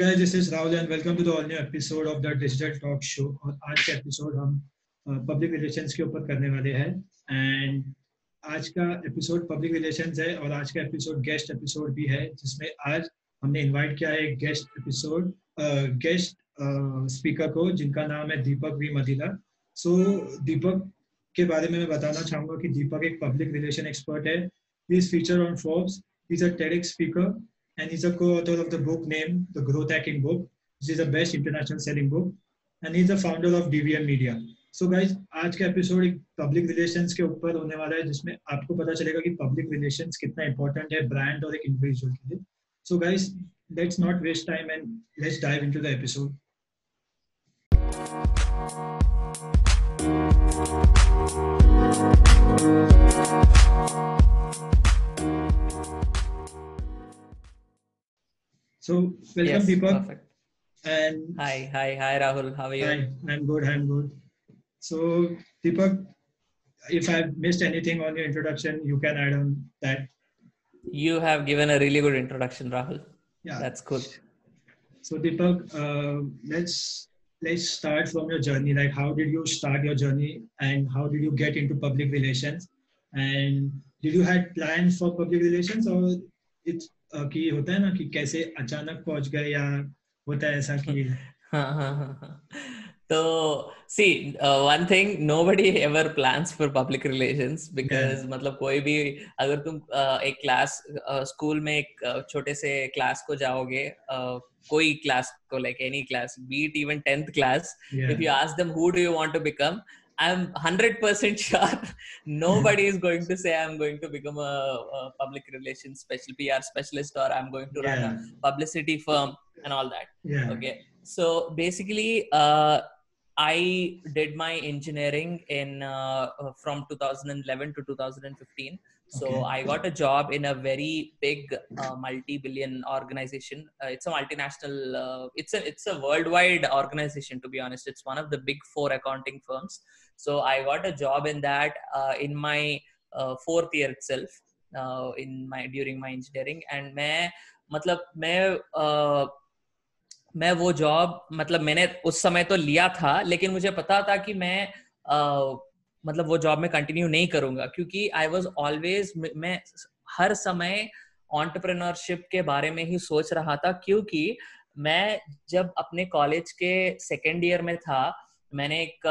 guys, this is Rahul and welcome to the all new episode of the Digital Talk Show. और आज का episode हम public relations के ऊपर करने वाले हैं। एंड आज का एपिसोड पब्लिक रिलेशंस है और आज का एपिसोड गेस्ट एपिसोड भी है जिसमें आज हमने इनवाइट किया है गेस्ट एपिसोड गेस्ट स्पीकर को जिनका नाम है दीपक वी मदिला। सो so, दीपक के बारे में मैं बताना चाहूँगा कि दीपक एक पब्लिक रिलेशन एक्सपर्ट है। Is feature on Forbes is a TEDx speaker and he's a co-author of the book named The Growth Hacking Book, which is the best international selling book, and he's the founder of DVM Media. So so guys आज का episode एक public relations के ऊपर होने वाला है जिसमें आपको पता चलेगा कि पब्लिक रिलेशंस कितना इंपॉर्टेंट है ब्रांड और एक इंडिविजुअल के लिए so guys let's not waste time and let's dive into the episode So welcome, yes, Deepak. Perfect. And hi, hi, hi, Rahul. How are you? Hi, I'm good. I'm good. So Deepak, if I've missed anything on your introduction, you can add on that. You have given a really good introduction, Rahul. Yeah, that's good. So Deepak, uh, let's let's start from your journey. Like, how did you start your journey, and how did you get into public relations? And did you had plans for public relations, or it's कि होता है ना कि कैसे अचानक पहुँच गए या होता है ऐसा कि हाँ हाँ हाँ तो see one thing nobody ever plans for public relations because मतलब कोई भी अगर तुम uh, एक क्लास स्कूल uh, में एक uh, छोटे से क्लास को जाओगे uh, कोई क्लास को like any class be it even tenth class if you ask them who do you want to become I'm 100% sure nobody is going to say I'm going to become a, a public relations special PR specialist or I'm going to yeah. run a publicity firm and all that. Yeah. Okay. So basically, uh, I did my engineering in uh, from 2011 to 2015 so okay. I got a job in a very big uh, multi-billion organization. Uh, it's a multinational. Uh, it's a it's a worldwide organization. To be honest, it's one of the big four accounting firms. So I got a job in that uh, in my uh, fourth year itself. Uh, in my during my engineering and मैं मतलब मैं मैं वो job मतलब मैंने उस समय तो लिया था लेकिन मुझे पता था कि मैं मतलब वो जॉब में कंटिन्यू नहीं करूँगा क्योंकि आई वॉज़ ऑलवेज मैं हर समय ऑन्टरप्रेन्योरशिप के बारे में ही सोच रहा था क्योंकि मैं जब अपने कॉलेज के सेकेंड ईयर में था मैंने एक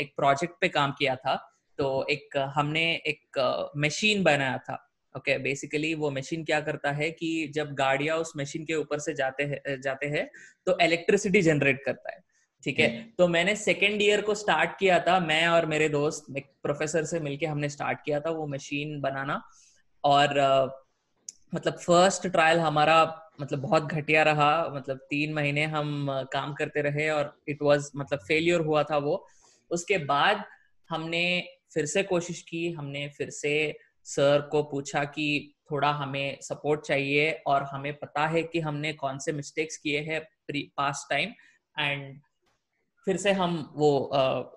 एक प्रोजेक्ट पे काम किया था तो एक हमने एक मशीन बनाया था ओके okay, बेसिकली वो मशीन क्या करता है कि जब गाड़ियाँ उस मशीन के ऊपर से जाते हैं जाते हैं तो इलेक्ट्रिसिटी जनरेट करता है ठीक है हम्म। तो मैंने सेकेंड ईयर को स्टार्ट किया था मैं और मेरे दोस्त एक प्रोफेसर से मिलके हमने स्टार्ट किया था वो मशीन बनाना और uh, मतलब फ़र्स्ट ट्रायल हमारा मतलब बहुत घटिया रहा। मतलब तीन महीने हम काम करते रहे और इट वाज मतलब फेलियर हुआ था वो। उसके बाद हमने फिर से कोशिश की, हमने फिर से सर को पूछा कि थोड़ा हमें सपोर्ट चाहिए और हमें पता है कि हमने कौन से मिस्टेक्स किए हैं पास्ट टाइम एंड फिर से हम वो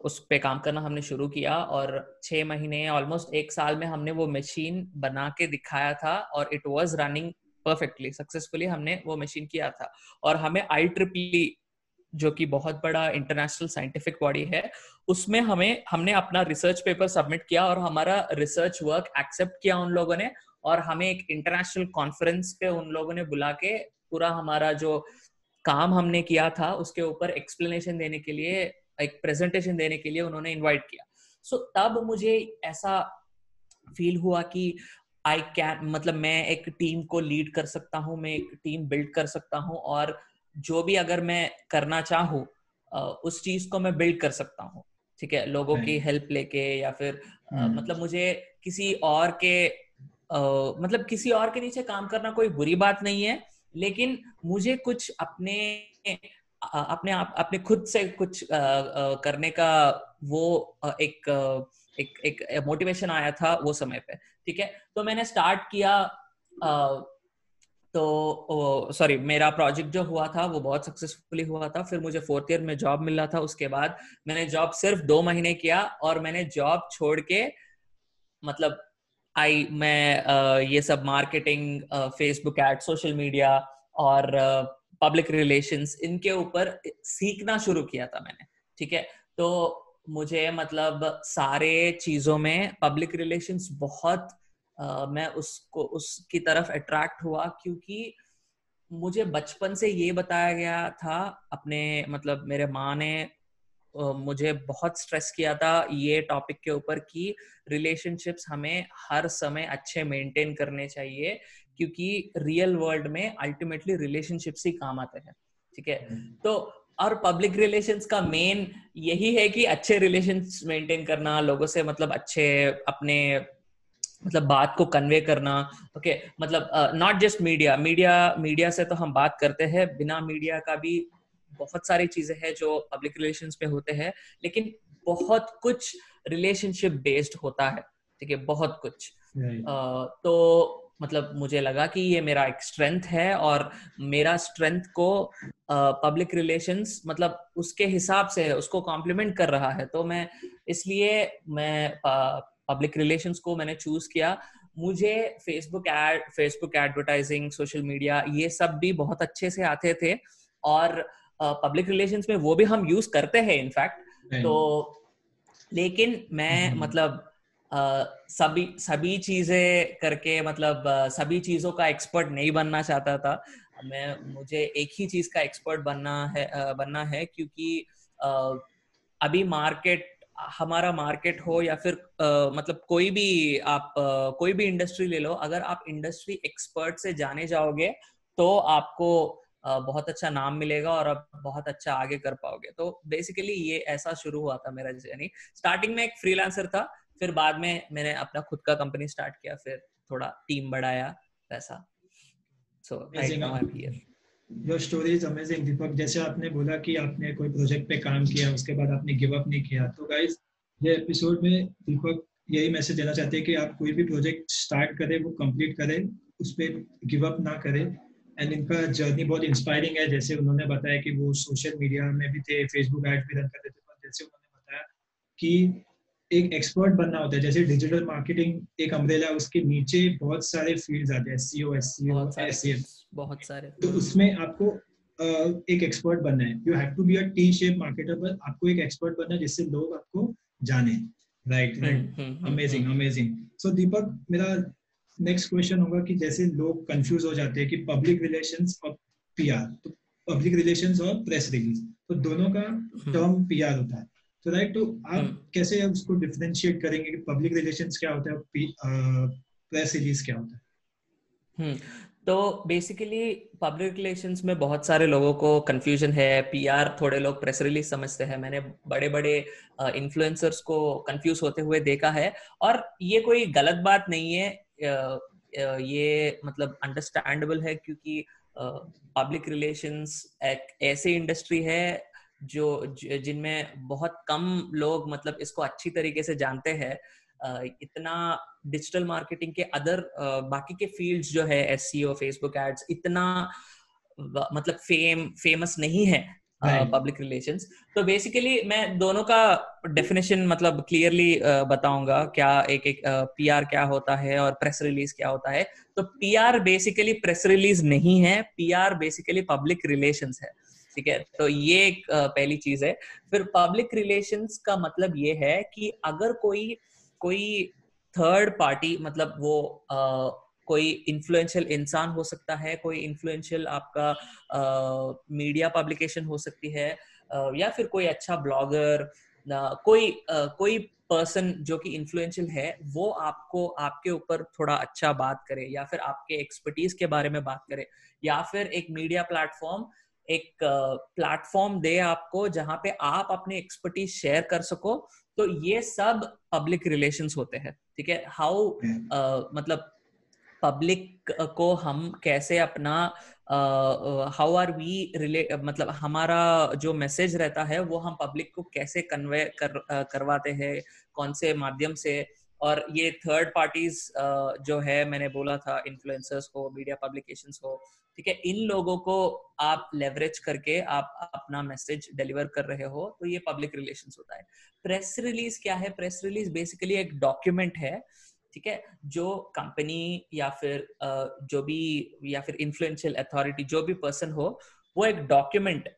उस पे काम करना हमने शुरू किया और छह महीने ऑलमोस्ट एक साल में हमने वो मशीन बना के दिखाया था और it was running perfectly successfully हमने वो मशीन किया था। और हमें आई ट्रिपली जो कि बहुत बड़ा इंटरनेशनल साइंटिफिक बॉडी है उसमें हमें हमने अपना रिसर्च पेपर सबमिट किया और हमारा रिसर्च वर्क एक्सेप्ट किया उन लोगों ने और हमें एक इंटरनेशनल कॉन्फ्रेंस पे उन लोगों ने बुला के पूरा हमारा जो काम हमने किया था उसके ऊपर एक्सप्लेनेशन देने के लिए एक प्रेजेंटेशन देने के लिए उन्होंने इनवाइट किया। सो so, तब मुझे ऐसा फील हुआ कि आई कैन मतलब मैं एक टीम को लीड कर सकता हूँ मैं एक टीम बिल्ड कर सकता हूँ और जो भी अगर मैं करना चाहूँ उस चीज़ को मैं बिल्ड कर सकता हूँ ठीक है लोगों की हेल्प लेके या फिर हम्म। मतलब मुझे किसी और के आ, मतलब किसी और के नीचे काम करना कोई बुरी बात नहीं है लेकिन मुझे कुछ अपने अपने आप अपने खुद से कुछ आ, आ, करने का वो एक एक एक मोटिवेशन आया था वो समय पे ठीक है? तो मैंने स्टार्ट किया आ, तो सॉरी मेरा प्रोजेक्ट जो हुआ था वो बहुत सक्सेसफुली हुआ था। फिर मुझे फोर्थ ईयर में जॉब मिला था उसके बाद मैंने जॉब सिर्फ़ दो महीने किया और मैंने जॉब छोड़ के मतलब आई मैं uh, ये सब marketing Facebook ad social media और पब्लिक रिलेशंस इनके ऊपर सीखना शुरू किया था मैंने ठीक है? तो मुझे मतलब सारे चीज़ों में पब्लिक रिलेशंस बहुत uh, मैं उसको उसकी तरफ़ अट्रैक्ट हुआ क्योंकि मुझे बचपन से ये बताया गया था अपने मतलब मेरे माँ ने मुझे बहुत स्ट्रेस किया था ये टॉपिक के ऊपर कि रिलेशनशिप्स हमें हर समय अच्छे मेंटेन करने चाहिए क्योंकि रियल वर्ल्ड में अल्टीमेटली रिलेशनशिप्स ही काम आते हैं ठीक है हम्म। तो और पब्लिक रिलेशंस का मेन यही है कि अच्छे रिलेशन मेंटेन करना लोगों से मतलब अच्छे अपने मतलब बात को कन्वे करना ओके okay, मतलब not just media media media से तो हम बात करते हैं बिना मीडिया का भी बहुत सारी चीज़ें हैं जो पब्लिक रिलेशन पे होते हैं लेकिन बहुत कुछ रिलेशनशिप बेस्ड होता है ठीक है? बहुत कुछ। Uh, तो मतलब मुझे लगा कि ये मेरा एक स्ट्रेंथ है और मेरा स्ट्रेंथ को पब्लिक uh, रिलेशंस मतलब उसके हिसाब से उसको कॉम्प्लीमेंट कर रहा है। तो मैं इसलिए मैं पब्लिक रिलेशंस को मैंने चूज़ किया। मुझे Facebook ad Facebook advertising social media ये सब भी बहुत अच्छे से आते थे और पब्लिक uh, रिलेशंस में वो भी हम यूज़ करते हैं इनफैक्ट तो लेकिन मैं हम्म। मतलब सभी सभी चीज़ें करके मतलब सभी चीज़ों का एक्सपर्ट नहीं बनना चाहता था। मैं मुझे एक ही चीज़ का एक्सपर्ट बनना है बनना है क्योंकि अभी मार्केट हमारा मार्केट हो या फिर आ, मतलब कोई भी आप आ, कोई भी इंडस्ट्री ले लो अगर आप इंडस्ट्री एक्सपर्ट से जाने जाओगे तो आपको आ, बहुत अच्छा नाम मिलेगा और आप बहुत अच्छा आगे कर पाओगे। तो बेसिकली ये ऐसा शुरू हुआ था मेरा जर्नी स्टार्टिंग में एक फ्रीलांसर था फिर बाद में मैंने अपना खुद का कंपनी स्टार्ट किया फिर थोड़ा टीम बढ़ाया वैसा। So I know I am here your story is amazing Deepak जैसे आपने बोला कि आपने कोई प्रोजेक्ट पे काम किया उसके बाद आपने गिव अप नहीं किया तो गाइस ये एपिसोड में दीपक यही मैसेज देना चाहते हैं कि आप कोई भी प्रोजेक्ट स्टार्ट करें वो कंप्लीट करें उस पर गिव अप ना करें। एंड इनका जर्नी बहुत इंस्पायरिंग है जैसे उन्होंने बताया कि वो सोशल मीडिया में भी थे फेसबुक एड भी रन करते थे जैसे उन्होंने बताया कि एक एक्सपर्ट बनना होता है। जैसे डिजिटल मार्केटिंग एक अम्ब्रेला उसके नीचे बहुत सारे फील्ड्स आते हैं। सीओ एस सी एस बहुत सारे तो उसमें आपको एक एक्सपर्ट बनना है। You have to be a T shape marketer पर आपको एक एक्सपर्ट बनना है जिससे लोग आपको जाने। Right right amazing amazing so Deepak मेरा नेक्स्ट क्वेश्चन होगा कि जैसे लोग कंफ्यूज हो जाते हैं कि पब्लिक रिलेशंस और पीआर तो पब्लिक रिलेशंस और प्रेस रिलीज़ तो दोनों का टर्म हम्म। पीआर होता है। तो राइट तो आप हम्म। कैसे उसको डिफरेंशिएट करेंगे कि पब्लिक रिलेशंस क्या होता है प्रेस रिलीज़ क्या होता है? हम्म, तो बेसिकली पब्लिक रिलेशंस में बहुत सारे लोगों को कंफ्यूजन है पीआर थोड़े लोग प्रेस रिलीज़ समझते हैं। मैंने बड़े बड़े इन्फ्लुएंसर्स को कंफ्यूज होते हुए देखा है। और ये कोई गलत बात नहीं है ये मतलब अंडरस्टैंडेबल है क्योंकि पब्लिक रिलेशंस एक ऐसी इंडस्ट्री है जो जिनमें बहुत कम लोग मतलब इसको अच्छी तरीके से जानते हैं इतना डिजिटल मार्केटिंग के अदर बाकी के फील्ड्स जो है एस फेसबुक एड्स इतना मतलब फेम फ़ेमस नहीं है पब्लिक रिलेशंस तो बेसिकली मैं दोनों का डेफिनेशन मतलब क्लियरली बताऊँगा क्या एक एक पीआर क्या होता है और प्रेस रिलीज़ क्या होता है. तो पीआर बेसिकली प्रेस रिलीज़ नहीं है पीआर बेसिकली पब्लिक रिलेशंस है. ठीक है? तो ये एक पहली चीज़ है। फिर पब्लिक रिलेशंस का मतलब ये है कि अगर कोई कोई थर्ड पार्टी मतलब वो आ, कोई इन्फ्लुएंशियल इंसान हो सकता है कोई इन्फ्लुएंशियल आपका मीडिया पब्लिकेशन हो सकती है आ, या फिर कोई अच्छा ब्लॉगर कोई आ, कोई पर्सन जो कि इन्फ्लुएंशियल है वो आपको आपके ऊपर थोड़ा अच्छा बात करे या फिर आपके एक्सपर्टीज के बारे में बात करे या फिर एक मीडिया प्लेटफॉर्म एक प्लेटफॉर्म दे आपको जहाँ पे आप अपनी एक्सपर्टीज शेयर कर सको तो ये सब पब्लिक रिलेशंस होते हैं ठीक है? हाउ uh, मतलब पब्लिक को हम कैसे अपना हाउ आर वी रिले मतलब हमारा जो मैसेज रहता है वो हम पब्लिक को कैसे कन्वे कर uh, करवाते हैं कौन से माध्यम से? और ये थर्ड पार्टीज़ uh, जो है मैंने बोला था इन्फ्लुएंसर्स हो मीडिया पब्लिकेशंस हो ठीक है, इन लोगों को आप लेवरेज करके आप अपना मैसेज डिलीवर कर रहे हो तो ये पब्लिक रिलेशन होता है। प्रेस रिलीज़ क्या है? प्रेस रिलीज़ बेसिकली एक डॉक्यूमेंट है, ठीक है, जो कंपनी या फिर जो भी, या फिर इन्फ्लुएंशियल अथॉरिटी जो भी पर्सन हो, वो एक डॉक्यूमेंट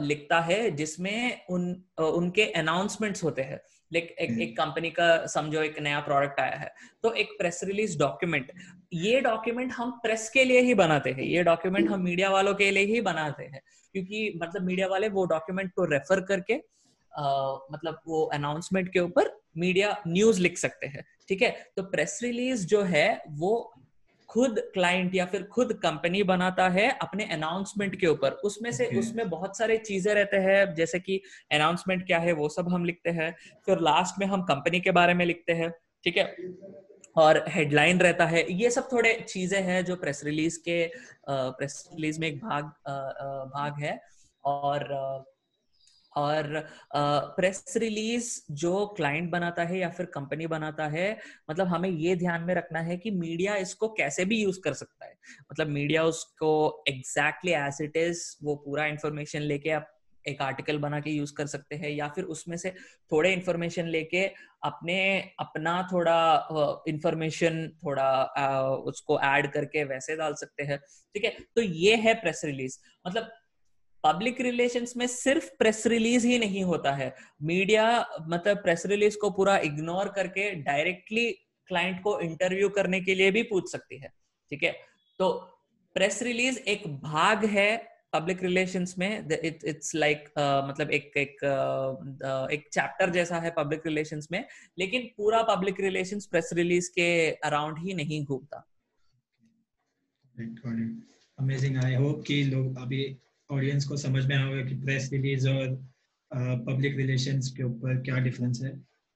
लिखता है जिसमें उन उनके अनाउंसमेंट्स होते हैं। लाइक एक एक कंपनी का समझो एक नया प्रोडक्ट आया है तो एक प्रेस रिलीज़ डॉक्यूमेंट ये डॉक्यूमेंट हम प्रेस के लिए ही बनाते हैं ये डॉक्यूमेंट हम मीडिया वालों के लिए ही बनाते हैं क्योंकि मतलब मीडिया वाले वो डॉक्यूमेंट को रेफर करके आ, मतलब वो अनाउंसमेंट के ऊपर मीडिया न्यूज़ लिख सकते हैं ठीक है? तो प्रेस रिलीज़ जो है वो खुद क्लाइंट या फिर खुद कंपनी बनाता है अपने अनाउंसमेंट के ऊपर। उसमें से okay. उसमें बहुत सारे चीज़ें रहते हैं जैसे कि अनाउंसमेंट क्या है वो सब हम लिखते हैं। फिर लास्ट में हम कंपनी के बारे में लिखते हैं ठीक है? और हेडलाइन रहता है। ये सब थोड़े चीज़ें हैं जो प्रेस रिलीज़ के प्रेस रिलीज़ में एक भाग भाग है। और और प्रेस रिलीज़ जो क्लाइंट बनाता है या फिर कंपनी बनाता है मतलब हमें ये ध्यान में रखना है कि मीडिया इसको कैसे भी यूज़ कर सकता है। मतलब मीडिया उसको एग्जैक्टली एज इट इज़ वो पूरा इंफॉर्मेशन लेके आप एक आर्टिकल बना के यूज़ कर सकते हैं या फिर उसमें से थोड़े इंफॉर्मेशन लेके अपने अपना थोड़ा इंफॉर्मेशन थोड़ा आ, उसको ऐड करके वैसे डाल सकते हैं। ठीक है? तो ये है प्रेस रिलीज़। मतलब पब्लिक रिलेशंस में सिर्फ़ प्रेस रिलीज़ ही नहीं होता है। मीडिया मतलब प्रेस रिलीज़ को पूरा इग्नोर करके डायरेक्टली क्लाइंट को इंटरव्यू करने के लिए भी पूछ सकती है। ठीक है? तो प्रेस रिलीज़ एक भाग है पब्लिक रिलेशंस में। इट्स लाइक मतलब एक एक uh, एक चैप्टर जैसा है पब्लिक रिलेशंस में लेकिन पूरा पब्लिक रिलेशंस प्रेस रिलीज़ के अराउंड ही नहीं घूमता। अमेजिंग आई होप कि लोग अभी ऑडियंस को समझ में आएगा कि प्रेस रिलीज़ और पब्लिक रिलेशंस के ऊपर क्या डिफरेंस है।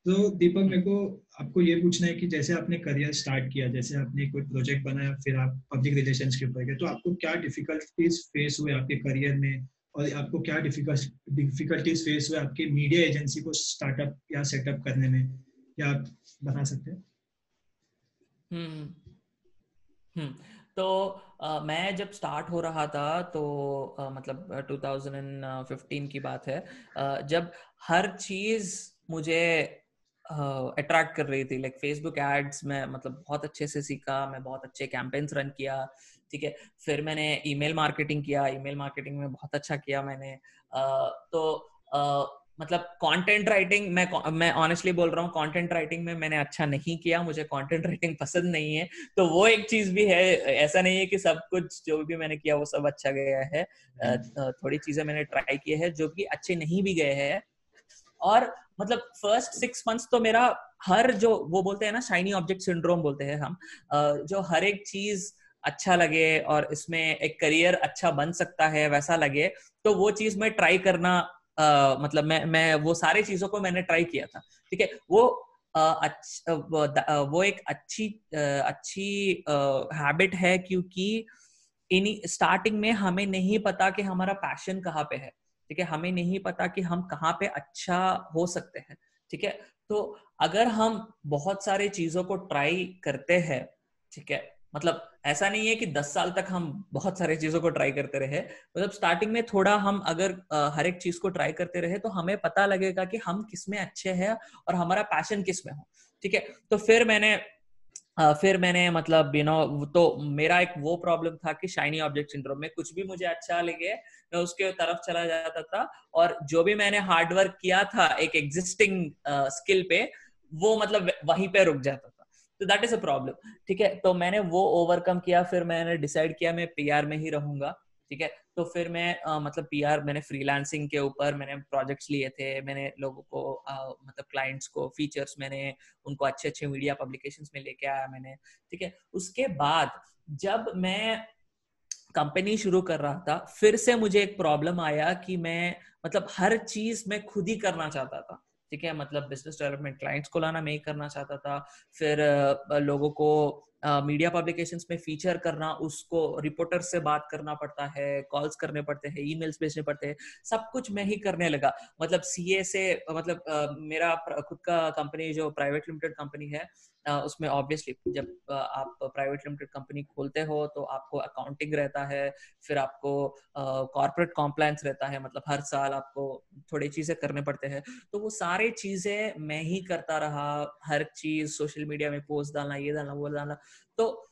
तो दीपक, मेरे को आपको ये पूछना है कि जैसे आपने करियर स्टार्ट किया, जैसे आपने कोई प्रोजेक्ट बनाया, फिर आप पब्लिक रिलेशंस के ऊपर गए तो आपको क्या डिफिकल्टीज फेस हुए आपके करियर में? और आपको क्या डिफिकल्टीज फेस हुए आपके मीडिया एजेंसी को स्टार्टअप या सेटअप करने में? क्या आप बता सकते हैं? हम्म हम्म। तो uh, मैं जब स्टार्ट हो रहा था तो uh, मतलब 2015 की बात है uh, जब हर चीज़ मुझे अट्रैक्ट कर रही थी लाइक फेसबुक एड्स में मतलब बहुत अच्छे से सीखा मैं बहुत अच्छे कैंपेन्स रन किया ठीक है? फिर मैंने ईमेल मार्केटिंग किया ईमेल मार्केटिंग में बहुत अच्छा किया मैंने तो मतलब कंटेंट राइटिंग मैं मैं ऑनेस्टली बोल रहा हूँ कंटेंट राइटिंग में मैंने अच्छा नहीं किया मुझे कंटेंट राइटिंग पसंद नहीं है। तो वो एक चीज़ भी है ऐसा नहीं है कि सब कुछ जो भी मैंने किया वो सब अच्छा गया है। थोड़ी चीज़ें मैंने ट्राई की है जो कि अच्छे नहीं भी गए हैं। और मतलब फ़र्स्ट सिक्स मंथ्स तो मेरा हर जो वो बोलते हैं ना शाइनी ऑब्जेक्ट सिंड्रोम बोलते हैं हम जो हर एक चीज़ अच्छा लगे और इसमें एक करियर अच्छा बन सकता है वैसा लगे तो वो चीज़ मैं ट्राई करना मतलब मैं मैं वो सारे चीज़ों को मैंने ट्राई किया था। ठीक है? वो uh, वो एक अच्छी अच्छी हैबिट है क्योंकि इन स्टार्टिंग में हमें नहीं पता कि हमारा पैशन कहाँ पे है। ठीक है? हमें नहीं पता कि हम कहाँ पे अच्छा हो सकते हैं। ठीक है? तो अगर हम बहुत सारे चीज़ों को ट्राई करते हैं ठीक है? मतलब ऐसा नहीं है कि दस साल तक हम बहुत सारे चीज़ों को ट्राई करते रहे। मतलब स्टार्टिंग में थोड़ा हम अगर हर एक चीज़ को ट्राई करते रहे तो हमें पता लगेगा कि हम किसमें अच्छे हैं और हमारा पैशन किसमें हो। ठीक है? तो फिर मैंने फिर मैंने मतलब यू नो तो मेरा एक वो प्रॉब्लम था कि शाइनी ऑब्जेक्ट सिंड्रोम में कुछ भी मुझे अच्छा लगे, मैं उसके तरफ़ चला जाता था और जो भी मैंने हार्डवर्क किया था एक एग्जिस्टिंग स्किल पे, वो मतलब वहीं पे रुक जाता था। तो दैट इज़ अ प्रॉब्लम ठीक है? तो मैंने वो ओवरकम किया फिर मैंने डिसाइड किया मैं पीआर में ही रहूँगा। ठीक है? तो फिर मैं आ, मतलब पीआर मैंने फ्रीलांसिंग के ऊपर मैंने प्रोजेक्ट्स लिए थे। मैंने लोगों को आ, मतलब क्लाइंट्स को फीचर्स मैंने उनको अच्छे अच्छे मीडिया पब्लिकेशंस में लेके आया मैंने। ठीक है? उसके बाद जब मैं कंपनी शुरू कर रहा था फिर से मुझे एक प्रॉब्लम आया कि मैं मतलब हर चीज़ मैं खुद ही करना चाहता था। ठीक है मतलब बिज़नेस डेवलपमेंट क्लाइंट्स को लाना मैं करना चाहता था फिर लोगों को मीडिया पब्लिकेशंस में फीचर करना उसको रिपोर्टर से बात करना पड़ता है कॉल्स करने पड़ते हैं ईमेल्स भेजने पड़ते हैं सब कुछ मैं ही करने लगा। मतलब सीए से मतलब uh, मेरा खुद का कंपनी जो प्राइवेट लिमिटेड कंपनी है उसमें ऑब्वियसली जब आप प्राइवेट लिमिटेड कंपनी खोलते हो तो आपको अकाउंटिंग रहता है फिर आपको कॉर्पोरेट कॉम्प्लायंस रहता है मतलब हर साल आपको थोड़ी चीज़ें करने पड़ते हैं। तो वो सारे चीज़ें मैं ही करता रहा हर चीज़ सोशल मीडिया में पोस्ट डालना ये डालना वो डालना। तो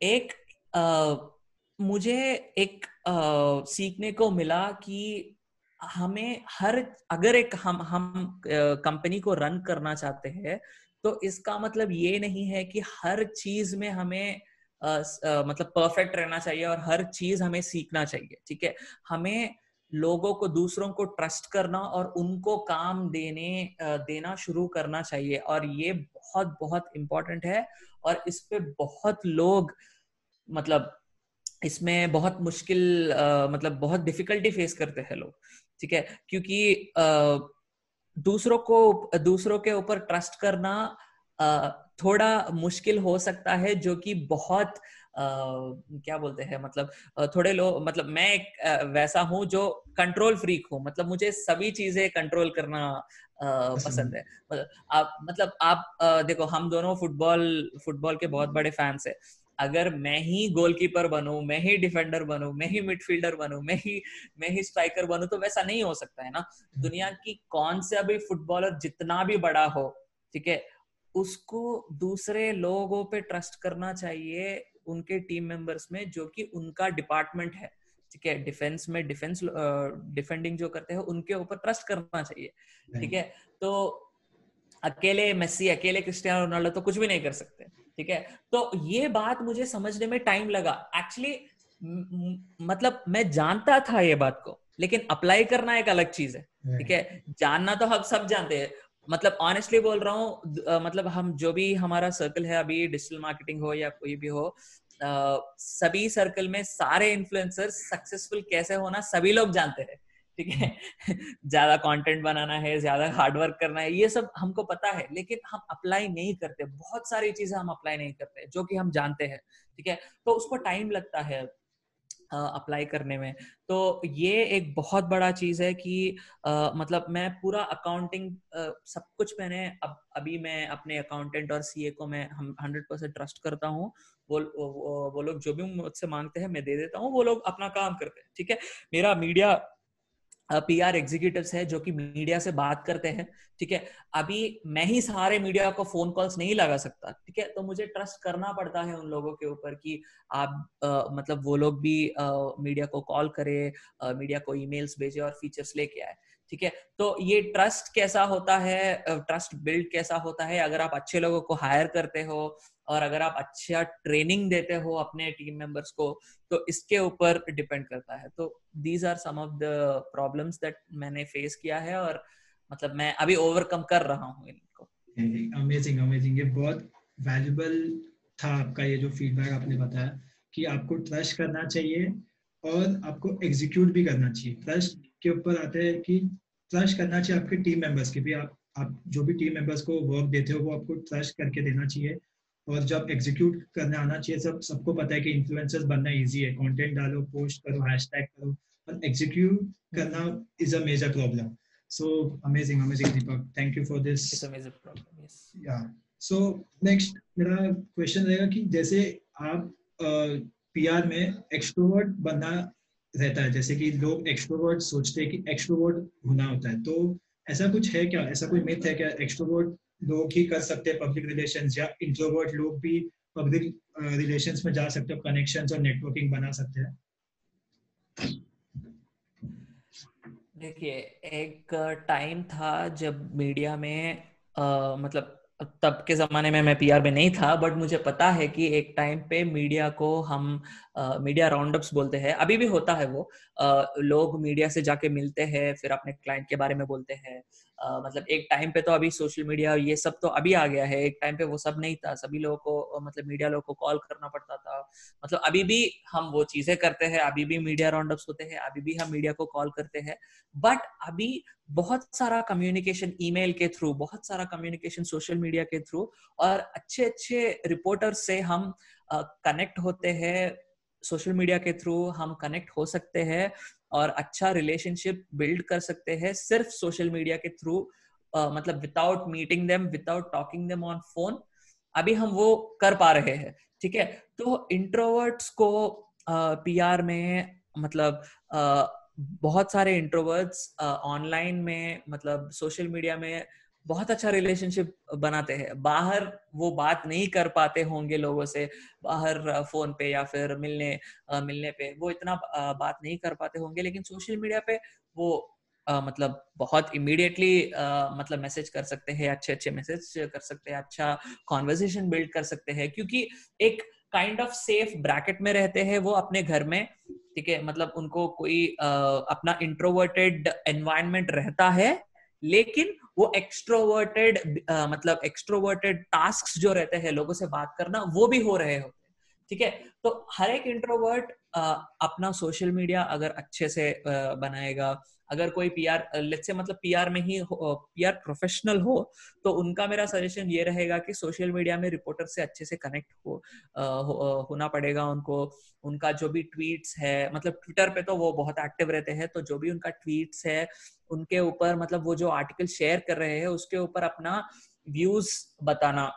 एक मुझे एक आ, सीखने को मिला कि हमें हर अगर एक हम हम कंपनी को रन करना चाहते हैं तो इसका मतलब ये नहीं है कि हर चीज़ में हमें आ, आ, मतलब परफेक्ट रहना चाहिए और हर चीज़ हमें सीखना चाहिए ठीक है? हमें लोगों को दूसरों को ट्रस्ट करना और उनको काम देने देना शुरू करना चाहिए और ये बहुत बहुत इम्पोर्टेंट है और इस पे बहुत लोग मतलब इसमें बहुत मुश्किल मतलब बहुत डिफिकल्टी फेस करते हैं लोग ठीक है? क्योंकि दूसरों को दूसरों के ऊपर ट्रस्ट करना थोड़ा मुश्किल हो सकता है जो कि बहुत क्या बोलते हैं मतलब थोड़े लोग मतलब मैं एक वैसा हूँ जो कंट्रोल फ्रीक हूँ। मतलब मुझे सभी चीज़ें कंट्रोल करना पसंद है। मतलब आप मतलब आप देखो हम दोनों फुटबॉल फुटबॉल के बहुत बड़े फैंस है। अगर मैं ही गोलकीपर बनू मैं ही डिफेंडर बनू मैं ही मिडफील्डर बनू मैं ही मैं ही स्ट्राइकर बनू तो वैसा नहीं हो सकता है ना? दुनिया की कौन से अभी फुटबॉलर जितना भी बड़ा हो ठीक है उसको दूसरे लोगों पे ट्रस्ट करना चाहिए उनके टीम मेंबर्स में जो कि उनका डिपार्टमेंट है ठीक है डिफेंस में डिफेंस डिफेंडिंग जो करते हैं उनके ऊपर ट्रस्ट करना चाहिए ठीक है? तो अकेले मेसी अकेले क्रिस्टियानो रोनाल्डो तो कुछ भी नहीं कर सकते। ठीक है? तो ये बात मुझे समझने में टाइम लगा। एक्चुअली मतलब मैं जानता था ये बात को लेकिन अप्लाई करना एक अलग चीज़ है ठीक है? जानना तो हम सब जानते हैं। मतलब ऑनेस्टली बोल रहा हूँ मतलब हम जो भी हमारा सर्कल है अभी डिजिटल मार्केटिंग हो या कोई भी हो Uh, सभी सर्कल में सारे इन्फ्लुएंसर सक्सेसफुल कैसे होना सभी लोग जानते हैं। ठीक है? ज़्यादा कंटेंट बनाना है ज़्यादा हार्डवर्क करना है ये सब हमको पता है लेकिन हम अप्लाई नहीं करते। बहुत सारी चीज़ें हम अप्लाई नहीं करते जो कि हम जानते हैं ठीक है? तो उसको टाइम लगता है अप्लाई करने में। तो ये एक बहुत बड़ा चीज़ है कि आ, मतलब मैं पूरा अकाउंटिंग सब कुछ मैंने अब अभी मैं अपने अकाउंटेंट और सीए को मैं हम हंड्रेड परसेंट ट्रस्ट करता हूँ। वो वो लोग जो भी मुझसे मांगते हैं मैं दे देता हूँ वो लोग अपना काम करते हैं ठीक है? मेरा मीडिया पीआर एग्जीक्यूटिव है जो कि मीडिया से बात करते हैं ठीक है? अभी मैं ही सारे मीडिया को फ़ोन कॉल्स नहीं लगा सकता ठीक है? तो मुझे ट्रस्ट करना पड़ता है उन लोगों के ऊपर कि आप आ, मतलब वो लोग भी आ, मीडिया को कॉल करें मीडिया को ईमेल्स भेजे और फीचर्स लेके आए। ठीक है? तो ये ट्रस्ट कैसा होता है? ट्रस्ट बिल्ड कैसा होता है? अगर आप अच्छे लोगों को हायर करते हो और अगर आप अच्छा ट्रेनिंग देते हो अपने टीम मेंबर्स को तो इसके ऊपर डिपेंड करता है। तो these are some of the problems that मैंने फेस किया है और मतलब मैं अभी ओवरकम कर रहा हूँ इनको। अमेजिंग अमेजिंग ये बहुत वैल्यूबल था आपका ये जो फीडबैक आपने बताया कि आपको ट्रस्ट करना चाहिए और आपको एग्जीक्यूट भी करना चाहिए। ट्रस्ट के ऊपर आते हैं कि ट्रस्ट करना चाहिए आपके टीम मेंबर्स के भी। आप आप जो भी टीम मेंबर्स को वर्क देते हो वो आपको ट्रस्ट करके देना चाहिए। और जब एग्जीक्यूट करने आना चाहिए सब सबको पता है कि इन्फ्लुएंसर्स बनना इजी है। कंटेंट डालो पोस्ट करो हैशटैग करो। और एग्जीक्यूट करना is a major problem so amazing amazing Deepak thank you for this it's a major problem yes yeah so next मेरा क्वेश्चन रहेगा कि जैसे आप पीआर uh, में एक्सट्रोवर्ट बनना रहता है। जैसे कि लोग एक्सट्रोवर्ट सोचते हैं कि एक्सट्रोवर्ट होना होता है। तो ऐसा कुछ है क्या? ऐसा कोई मिथ है क्या? एक्सट्रोवर्ट लोग ही कर सकते हैं पब्लिक रिलेशन या इंट्रोवर्ट लोग भी पब्लिक रिलेशन में जा सकते हैं कनेक्शन और नेटवर्किंग बना सकते हैं? देखिए एक टाइम था जब मीडिया में आ, मतलब तब के जमाने में मैं पीआर में नहीं था बट मुझे पता है कि एक टाइम पे मीडिया को हम मीडिया राउंड बोलते हैं। अभी भी होता है वो। आ, लोग मीडिया से जाके मिलते हैं फिर अपने क्लाइंट के बारे में बोलते हैं। मतलब एक टाइम पे तो अभी सोशल मीडिया ये सब तो अभी आ गया है। एक टाइम पे वो सब नहीं था। सभी लोगों को मतलब मीडिया लोगों को कॉल करना पड़ता था। मतलब अभी भी हम वो चीज़ें करते हैं, अभी भी मीडिया राउंड अप्स होते हैं, अभी भी हम मीडिया को कॉल करते हैं। बट अभी बहुत सारा कम्युनिकेशन ईमेल के थ्रू बहुत सारा कम्युनिकेशन सोशल मीडिया के थ्रू और अच्छे अच्छे रिपोर्टर से हम कनेक्ट होते हैं। सोशल मीडिया के थ्रू हम कनेक्ट हो सकते हैं और अच्छा रिलेशनशिप बिल्ड कर सकते हैं सिर्फ़ सोशल मीडिया के थ्रू मतलब without meeting them without talking them on phone अभी हम वो कर पा रहे हैं ठीक है? तो इंट्रोवर्ट्स को पीआर uh, में मतलब uh, बहुत सारे इंट्रोवर्ट्स ऑनलाइन uh, में मतलब सोशल मीडिया में बहुत अच्छा रिलेशनशिप बनाते हैं। बाहर वो बात नहीं कर पाते होंगे लोगों से बाहर फ़ोन पे या फिर मिलने मिलने पे वो इतना बात नहीं कर पाते होंगे। लेकिन सोशल मीडिया पे वो मतलब बहुत इमीडिएटली मतलब मैसेज कर सकते हैं अच्छे अच्छे मैसेज कर सकते हैं अच्छा कॉन्वर्जेशन बिल्ड कर सकते हैं। क्योंकि एक काइंड ऑफ़ सेफ़ ब्रैकेट में रहते हैं वो अपने घर में ठीक है? मतलब उनको कोई uh, अपना इंट्रोवर्टेड एनवायरमेंट रहता है लेकिन वो एक्सट्रोवर्टेड uh, मतलब एक्सट्रोवर्टेड टास्क जो रहते हैं लोगों से बात करना वो भी हो रहे होते हैं। ठीक है? तो हर एक इंट्रोवर्ट अपना सोशल मीडिया अगर अच्छे से बनाएगा अगर कोई पीआर लेट्स से मतलब पीआर में ही पीआर प्रोफेशनल हो तो उनका मेरा सजेशन ये रहेगा कि सोशल मीडिया में रिपोर्टर से अच्छे से कनेक्ट हो, हो होना पड़ेगा उनको। उनका जो भी ट्वीट्स है मतलब ट्विटर पे तो वो बहुत एक्टिव रहते हैं तो जो भी उनका ट्वीट्स है उनके ऊपर मतलब वो जो आर्टिकल शेयर कर रहे हैं उसके ऊपर अपना व्यूज़ बताना।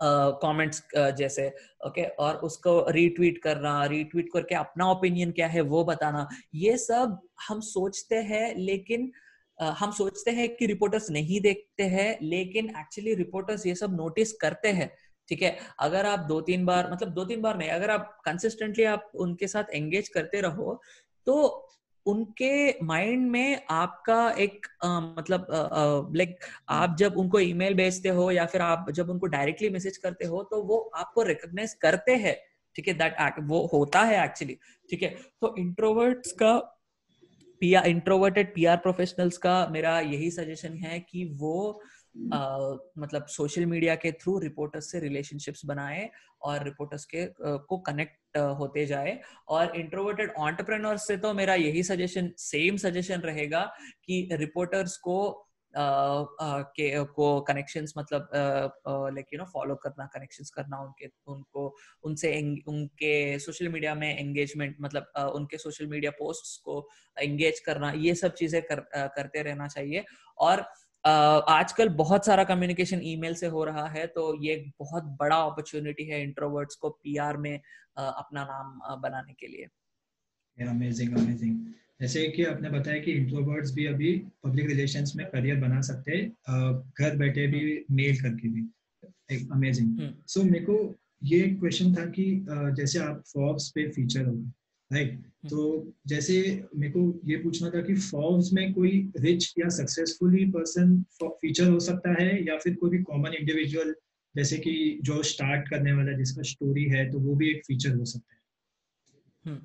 कमेंट्स uh, uh, जैसे ओके okay? और उसको रीट्वीट करना रीट्वीट करके अपना ओपिनियन क्या है वो बताना ये सब हम सोचते हैं लेकिन uh, हम सोचते हैं कि रिपोर्टर्स नहीं देखते हैं लेकिन एक्चुअली रिपोर्टर्स ये सब नोटिस करते हैं ठीक है अगर आप दो तीन बार मतलब दो तीन बार नहीं अगर आप कंसिस्टेंटली आप उनके साथ एंगेज करते रहो तो उनके माइंड में आपका एक आ, मतलब लाइक आप जब उनको ईमेल भेजते हो या फिर आप जब उनको डायरेक्टली मैसेज करते हो तो वो आपको रिकॉग्नाइज करते हैं ठीक है दैट वो होता है एक्चुअली ठीक है। तो इंट्रोवर्ट्स का पीआर इंट्रोवर्टेड पीआर प्रोफेशनल्स का मेरा यही सजेशन है कि वो Uh, मतलब सोशल मीडिया के थ्रू रिपोर्टर्स से रिलेशनशिप्स बनाए और रिपोर्टर्स के uh, को कनेक्ट होते जाए। और इंट्रोवर्टेड ऑन्टरप्रेन्योर से तो मेरा यही सजेशन सेम सजेशन रहेगा कि रिपोर्टर्स को के को कनेक्शंस मतलब लाइक यू नो फॉलो करना कनेक्शंस करना उनके उनको उनसे उनके सोशल मीडिया में एंगेजमेंट मतलब उनके सोशल मीडिया पोस्ट्स को एंगेज करना ये सब चीज़ें कर, करते रहना चाहिए। और आजकल बहुत सारा कम्युनिकेशन ईमेल से हो रहा है तो ये एक बहुत बड़ा अपॉर्चुनिटी है इंट्रोवर्ट्स को पीआर में अपना नाम बनाने के लिए। अमेजिंग अमेजिंग जैसे कि आपने बताया कि इंट्रोवर्ट्स भी अभी पब्लिक रिलेशंस में करियर बना सकते हैं घर बैठे भी मेल करके भी। एक अमेजिंग सो so, मेरे को ये क्वेश्चन था कि जैसे आप फॉर्ब्स पे फीचर हो राइट हम्म। तो जैसे मेरे को ये पूछना था कि फॉर्म्स में कोई रिच या सक्सेसफुली पर्सन फीचर हो सकता है या फिर कोई भी कॉमन इंडिविजुअल जैसे कि जो स्टार्ट करने वाला जिसका स्टोरी है तो वो भी एक फीचर हो सकता है? हम्म,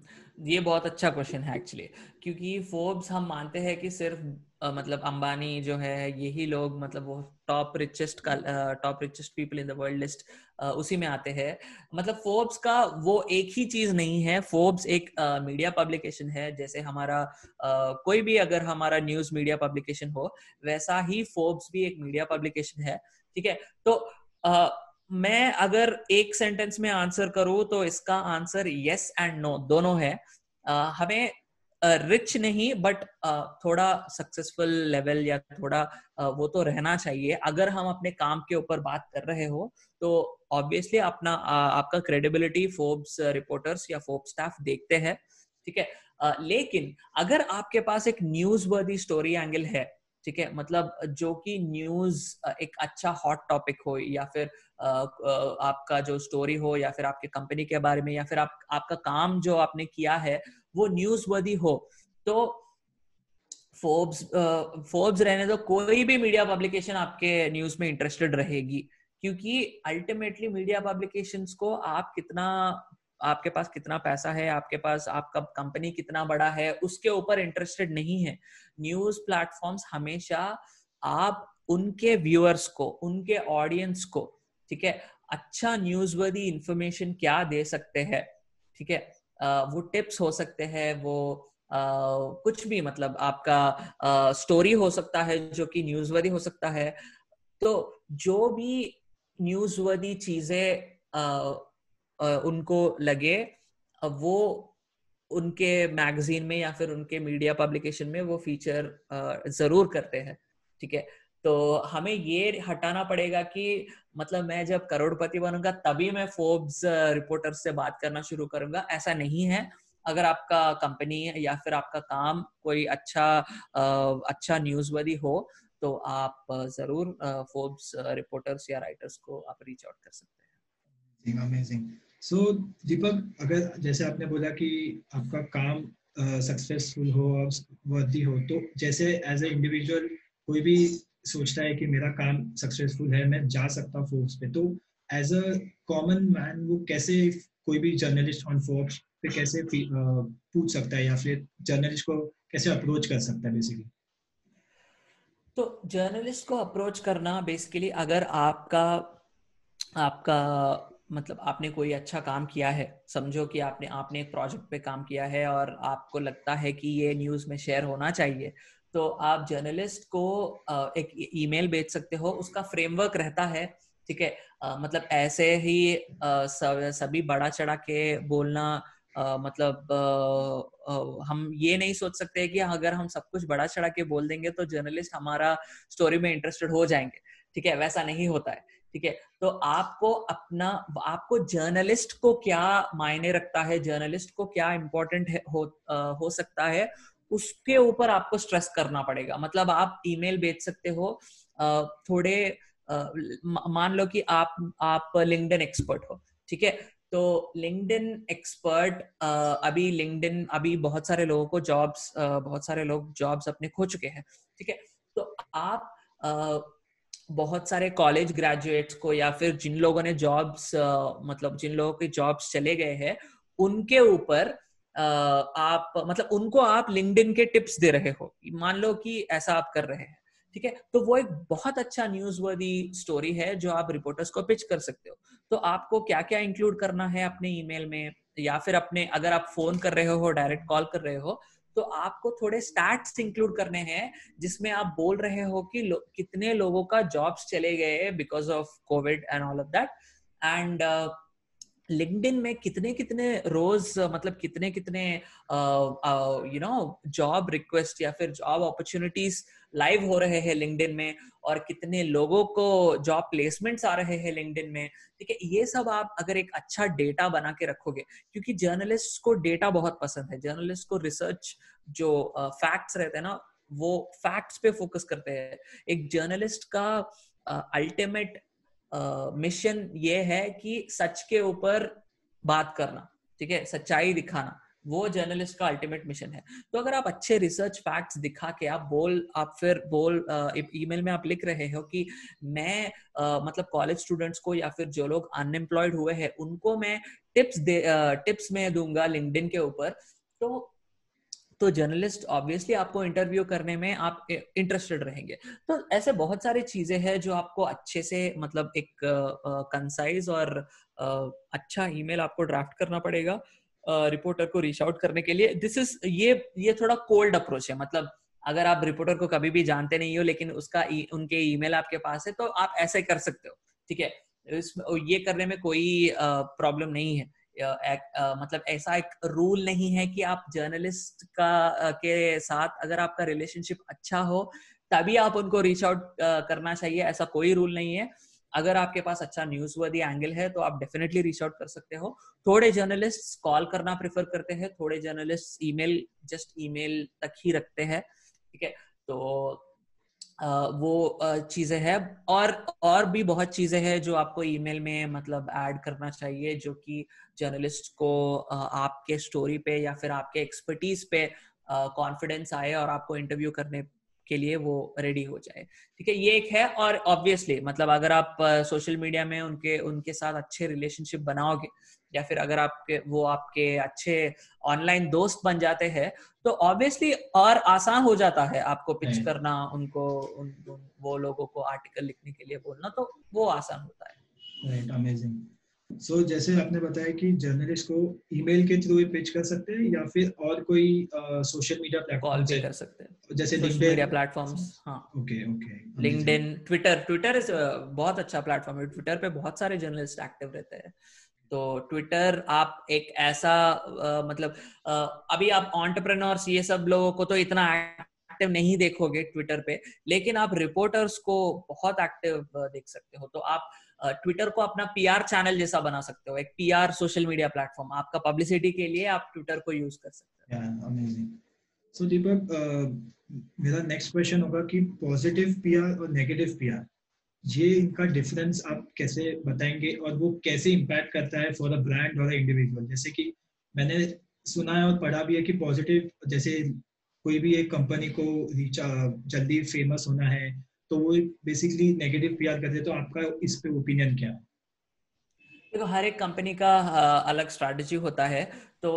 ये बहुत अच्छा क्वेश्चन है एक्चुअली क्योंकि फोर्ब्स हम मानते हैं कि सिर्फ़ मतलब अंबानी जो है यही लोग मतलब वो टॉप रिचेस्ट का top richest people in the world list उसी में आते हैं। मतलब फोर्ब्स का वो एक ही चीज़ नहीं है। फोर्ब्स एक मीडिया uh, पब्लिकेशन है। जैसे हमारा uh, कोई भी अगर हमारा न्यूज़ मीडिया पब्लिकेशन हो वैसा ही फोर्ब्स भी एक मीडिया पब्लिकेशन है। ठीक है? तो uh, मैं अगर एक सेंटेंस में आंसर करूँ तो इसका आंसर यस एंड नो दोनों है। uh, हमें रिच नहीं बट थोड़ा सक्सेसफुल लेवल या थोड़ा वो तो रहना चाहिए। अगर हम अपने काम के ऊपर बात कर रहे हो तो ऑब्वियसली अपना आपका क्रेडिबिलिटी फोर्ब्स रिपोर्टर्स या फोर्ब स्टाफ देखते हैं, ठीक है? लेकिन अगर आपके पास एक न्यूज़ वर्दी स्टोरी एंगल है, ठीक है? मतलब जो कि न्यूज़ एक अच्छा हॉट टॉपिक हो, या फिर आपका जो स्टोरी हो, या फिर आपके कंपनी के बारे में, या फिर आप, आपका काम जो आपने किया है वो न्यूज़ वर्दी हो तो फोर्ब्स फोर्ब्स रहने तो कोई भी मीडिया पब्लिकेशन आपके न्यूज़ में इंटरेस्टेड रहेगी, क्योंकि अल्टीमेटली मीडिया पब्लिकेशन को आप कितना, आपके पास कितना पैसा है, आपके पास, आपका कंपनी कितना बड़ा है, उसके ऊपर इंटरेस्टेड नहीं है। न्यूज़ प्लेटफॉर्म्स हमेशा आप उनके व्यूअर्स को, उनके ऑडियंस को, ठीक है अच्छा न्यूज़ वर्दी इंफॉर्मेशन क्या दे सकते हैं, ठीक है? वो टिप्स हो सकते हैं वो Uh, कुछ भी मतलब आपका स्टोरी हो सकता है जो कि न्यूजवर्दी हो सकता है। तो जो भी न्यूजवर्दी चीज़ें उनको लगे वो उनके मैगजीन में या फिर उनके मीडिया पब्लिकेशन में वो फीचर ज़रूर करते हैं ठीक है? तो हमें ये हटाना पड़ेगा कि मतलब मैं जब करोड़पति बनूँगा, तभी मैं फोर्ब्स रिपोर्टर से बात करना शुरू करूँगा। ऐसा नहीं है। अगर आपका कंपनी या फिर आपका काम कोई अच्छा अच्छा न्यूज़ वरी हो तो आप ज़रूर फोर्ब्स रिपोर्टर्स या राइटर्स को आप रीच आउट कर सकते हैं। अमेजिंग सो दीपक अगर जैसे आपने बोला कि आपका काम सक्सेसफुल हो और वर्दी हो तो जैसे एज ए इंडिविजुअल कोई भी सोचता है कि मेरा काम सक्सेसफुल है, मैं जा सकता फोर्ब्स पे। तो एज अ कॉमन मैन वो कैसे कोई भी जर्नलिस्ट ऑन फोर्ब्स पे कैसे पूछ सकता है या फिर जर्नलिस्ट को कैसे अप्रोच कर सकता है बेसिकली तो जर्नलिस्ट को अप्रोच करना बेसिकली अगर आपका आपका मतलब आपने कोई अच्छा काम किया है, समझो कि आपने आपने एक प्रोजेक्ट पे काम किया है और आपको लगता है कि ये न्यूज़ में शेयर होना चाहिए तो आप जर्नलिस्ट को एक ईमेल भेज सकते हो। उसका फ्रेमवर्क रहता है, ठीक है? मतलब ऐसे ही सभी बड़ा चढ़ा के बोलना मतलब हम ये नहीं सोच सकते कि अगर हम सब कुछ बड़ा चढ़ा के बोल देंगे तो जर्नलिस्ट हमारा स्टोरी में इंटरेस्टेड हो जाएँगे, ठीक है? वैसा नहीं होता है, ठीक है? तो आपको अपना, आपको जर्नलिस्ट को क्या मायने रखता है? जर्नलिस्ट को क्या इम्पोर्टेंट हो हो सकता है? उसके ऊपर आपको स्ट्रेस करना पड़ेगा। मतलब आप ईमेल भेज सकते हो थोड़े मान लो कि आप आप लिंक्डइन एक्सपर्ट हो, ठीक है? तो लिंक्डइन एक्सपर्ट अभी लिंक्डइन अभी बहुत सारे लोगों को जॉब्स बहुत सारे लोग जॉब्स अपने खो चुके हैं, ठीक है? तो आप बहुत सारे कॉलेज ग्रेजुएट्स को या फिर जिन लोगों ने जॉब्स मतलब जिन लोगों के जॉब्स चले गए हैं, उनके ऊपर आप मतलब उनको आप लिंक्डइन के टिप्स दे रहे हो मान लो कि ऐसा आप कर रहे हैं ठीक है? तो वो एक बहुत अच्छा न्यूज़ वर्दी स्टोरी है जो आप रिपोर्टर्स को पिच कर सकते हो। तो आपको क्या क्या इंक्लूड करना है अपने ईमेल में? या फिर अपने अगर आप फ़ोन कर रहे हो डायरेक्ट कॉल कर रहे हो तो आपको थोड़े स्टैट्स इंक्लूड करने हैं जिसमें आप बोल रहे हो कि लो, कितने लोगों का जॉब्स चले गए because of Covid and all of that and LinkedIn में कितने कितने रोज मतलब कितने कितने यू नो जॉब रिक्वेस्ट या फिर जॉब अपॉर्चुनिटीज़ लाइव हो रहे हैं लिंक्डइन में और कितने लोगों को जॉब प्लेसमेंट्स आ रहे हैं लिंक्डइन में। ठीक है, ये सब आप अगर एक अच्छा डेटा बना के रखोगे, क्योंकि जर्नलिस्ट को डेटा बहुत पसंद है। जर्नलिस्ट को रिसर्च जो फैक्ट्स रहते हैं ना, वो फैक्ट्स पे फोकस करते हैं। एक जर्नलिस्ट का अल्टीमेट मिशन ये है कि सच के ऊपर बात करना ठीक है? सच्चाई दिखाना वो जर्नलिस्ट का अल्टीमेट मिशन है। तो अगर आप अच्छे रिसर्च फैक्ट्स दिखा के आप बोल आप फिर बोल ईमेल में आप लिख रहे हो कि मैं आ, मतलब कॉलेज स्टूडेंट्स को या फिर जो लोग अनएम्प्लॉयड हुए हैं उनको मैं टिप्स दे आ, टिप्स में दूँगा लिंक्डइन के ऊपर तो तो जर्नलिस्ट ऑब्वियसली आपको इंटरव्यू करने में आप इंटरेस्टेड रहेंगे। तो ऐसे बहुत सारी चीज़ें हैं जो आपको अच्छे से मतलब एक कंसाइज और अच्छा ईमेल आपको ड्राफ्ट करना पड़ेगा रिपोर्टर को रीच आउट करने के लिए। दिस इज़ ये ये थोड़ा कोल्ड अप्रोच है। मतलब अगर आप रिपोर्टर को कभी भी जानते नहीं हो, लेकिन उसका उनके ईमेल आपके पास है तो आप ऐसे कर सकते हो। ठीक है? ये करने में कोई प्रॉब्लम नहीं है। मतलब ऐसा एक रूल नहीं है कि आप जर्नलिस्ट का के साथ अगर आपका रिलेशनशिप अच्छा हो, तभी आप उनको रीच आउट करना चाहिए, ऐसा कोई रूल नहीं है। अगर आपके पास अच्छा न्यूज़ वर्दी एंगल है तो आप डेफिनेटली रीच आउट कर सकते हो। थोड़े जर्नलिस्ट कॉल करना प्रेफर करते हैं, थोड़े जर्नलिस्ट ईमेल जस्ट ईमेल तक ही रखते हैं, ठीक है? तो वो चीज़ें हैं। और और भी बहुत चीज़ें हैं जो आपको ईमेल में मतलब ऐड करना चाहिए, जो कि जर्नलिस्ट को आपके स्टोरी पे या फिर आपके एक्सपर्टीज पे कॉन्फिडेंस आए और आपको इंटरव्यू करने के लिए वो रेडी हो जाए। ठीक है ये एक है और ऑब्वियसली मतलब अगर आप सोशल मीडिया में उनके उनके साथ अच्छे रिलेशनशिप बनाओगे या फिर अगर आपके वो आपके अच्छे ऑनलाइन दोस्त बन जाते हैं तो ऑब्वियसली और आसान हो जाता है आपको पिच करना उनको उन, उन वो लोगों को आर्टिकल लिखने के लिए बोलना तो वो आसान होता है। राइट अमेजिंग सो so, जैसे आपने बताया कि जर्नलिस्ट को ईमेल के थ्रू पिच कर सकते हैं या फिर और कोई सोशल मीडिया प्लेटफॉर्म पे? कर सकते हैं। जैसे सोशल मीडिया प्लेटफॉर्म्स हाँ। Okay okay LinkedIn Twitter Twitter is बहुत अच्छा प्लेटफॉर्म है। ट्विटर पे बहुत सारे जर्नलिस्ट एक्टिव रहते हैं। तो ट्विटर आप एक ऐसा आ, मतलब आ, अभी आप ऑन्टरप्रेन्योर्स ये सब लोगों को तो इतना एक्टिव नहीं देखोगे ट्विटर पे लेकिन आप रिपोर्टर्स को बहुत एक्टिव देख सकते हो। तो आप ट्विटर को अपना पीआर चैनल जैसा बना सकते हो, एक पीआर सोशल मीडिया प्लेटफॉर्म आपका पब्लिसिटी के लिए आप ट्विटर को यूज़ कर सकते हो। सो दीपक मेरा नेक्स्ट क्वेश्चन होगा कि पॉजिटिव पीआर और नेगेटिव पीआर ये इनका डिफरेंस आप कैसे बताएँगे और वो कैसे इम्पैक्ट करता है फॉर अ ब्रांड और इंडिविजुअल जैसे कि मैंने सुना है और पढ़ा भी है कि पॉजिटिव जैसे कोई भी एक कंपनी को जल्दी फ़ेमस होना है तो वो बेसिकली नेगेटिव पीआर करते तो आपका इस पे ओपिनियन क्या? है देखो, हर एक कंपनी का अलग स्ट्रैटेजी होता है। तो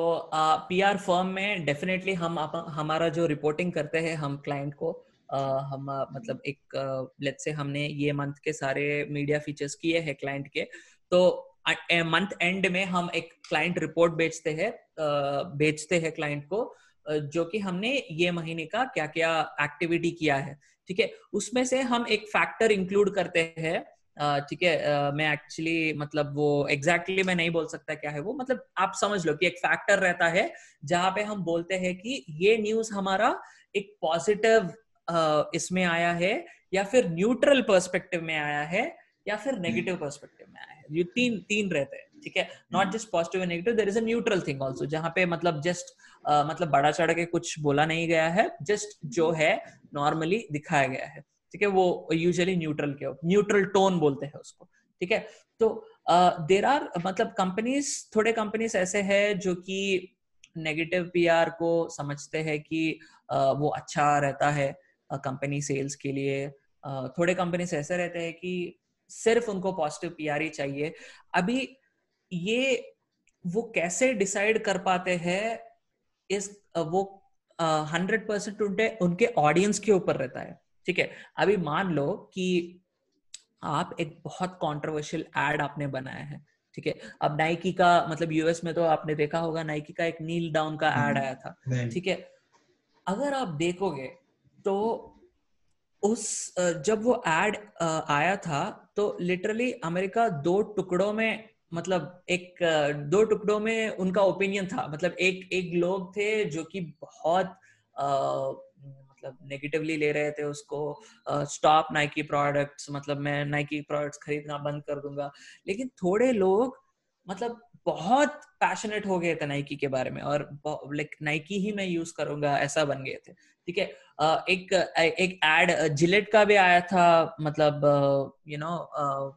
पीआर फर्म में डेफिनेटली हम हमारा जो रिपोर्टिंग करते हैं, हम क्लाइंट को हम मतलब एक लेट्स से हमने ये मंथ के सारे मीडिया फीचर्स किए हैं क्लाइंट के तो मंथ एंड में हम एक क्लाइंट रिपोर्ट बेचते हैं बेचते हैं क्लाइंट को। जो कि हमने ये महीने का क्या क्या एक्टिविटी किया है ठीक है? उसमें से हम एक फैक्टर इंक्लूड करते हैं ठीक है? मैं एक्चुअली मतलब वो एग्जैक्टली exactly मैं नहीं बोल सकता क्या है वो मतलब आप समझ लो कि एक फैक्टर रहता है जहाँ पे हम बोलते हैं कि ये न्यूज़ हमारा एक पॉजिटिव इसमें आया है या फिर न्यूट्रल पर्सपेक्टिव में आया है या फिर नेगेटिव पर्सपेक्टिव में आया है। ये तीन तीन रहते हैं ठीक है? Not just positive and negative there is a neutral thing also जहाँ पे मतलब जस्ट मतलब बड़ा चढ़ के कुछ बोला नहीं गया है जस्ट जो है नॉर्मली दिखाया गया है। ठीक है? वो यूजुअली न्यूट्रल के न्यूट्रल टोन बोलते हैं उसको। ठीक है? तो देर आर मतलब कंपनीज़ थोड़े कंपनीज़ ऐसे हैं जो कि नेगेटिव पीआर को समझते हैं कि uh, वो अच्छा रहता है कंपनी सेल्स के लिए। थोड़े कंपनीज़ ऐसे रहते हैं कि सिर्फ़ उनको पॉजिटिव पीआर ही चाहिए। अभी ये वो कैसे डिसाइड कर पाते हैं इस वो हंड्रेड परसेंट उनके उनके ऑडियंस के ऊपर रहता है। ठीक है? अभी मान लो कि आप एक बहुत कंट्रोवर्शियल एड आपने बनाया है। ठीक है? अब नाइकी का मतलब यूएस में तो आपने देखा होगा नाइकी का एक नील डाउन का एड आया था। ठीक है? अगर आप देखोगे तो उस जब वो एड आया था तो लिटरली अमेरिका दो टुकड़ों में मतलब एक दो टुकड़ों में उनका ओपिनियन था। मतलब एक एक लोग थे जो कि बहुत मतलब नेगेटिवली ले रहे थे उसको स्टॉप नाइकी प्रोडक्ट्स मतलब मैं नाइकी प्रोडक्ट्स खरीदना बंद कर दूँगा। लेकिन थोड़े लोग मतलब बहुत पैशनेट हो गए थे नाइकी के बारे में और लाइक नाइकी ही मैं यूज़ करूँगा, ऐसा बन गए थे। ठीक है? एक एक एड जिलेट का भी आया था मतलब यू नो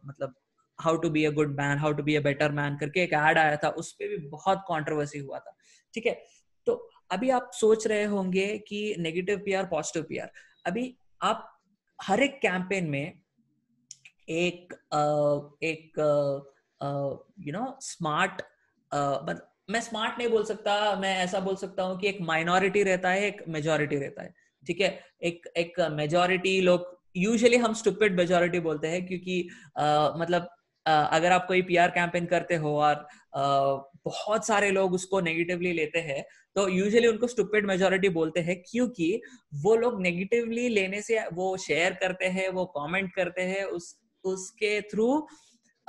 मतलब how to be a good man how to be a better man करके एक एड आया था उस पर भी बहुत कॉन्ट्रोवर्सी हुआ था ठीक है? तो अभी आप सोच रहे होंगे कि नेगेटिव पीआर पॉजिटिव पीआर अभी आप हर एक कैंपेन में एक एक यू नो स्मार्ट मैं स्मार्ट नहीं बोल सकता मैं ऐसा बोल सकता हूँ कि एक माइनॉरिटी रहता है एक मेजोरिटी रहता है ठीक है? एक एक मेजोरिटी लोग यूजुअली हम स्टूपिड मेजोरिटी बोलते हैं क्योंकि uh, मतलब अगर आप कोई पीआर कैंपेन करते हो और बहुत सारे लोग उसको नेगेटिवली लेते हैं तो यूजुअली उनको स्टूपिड मेजोरिटी बोलते हैं क्योंकि वो लोग नेगेटिवली लेने से वो शेयर करते हैं, वो कमेंट करते हैं, उस, उसके थ्रू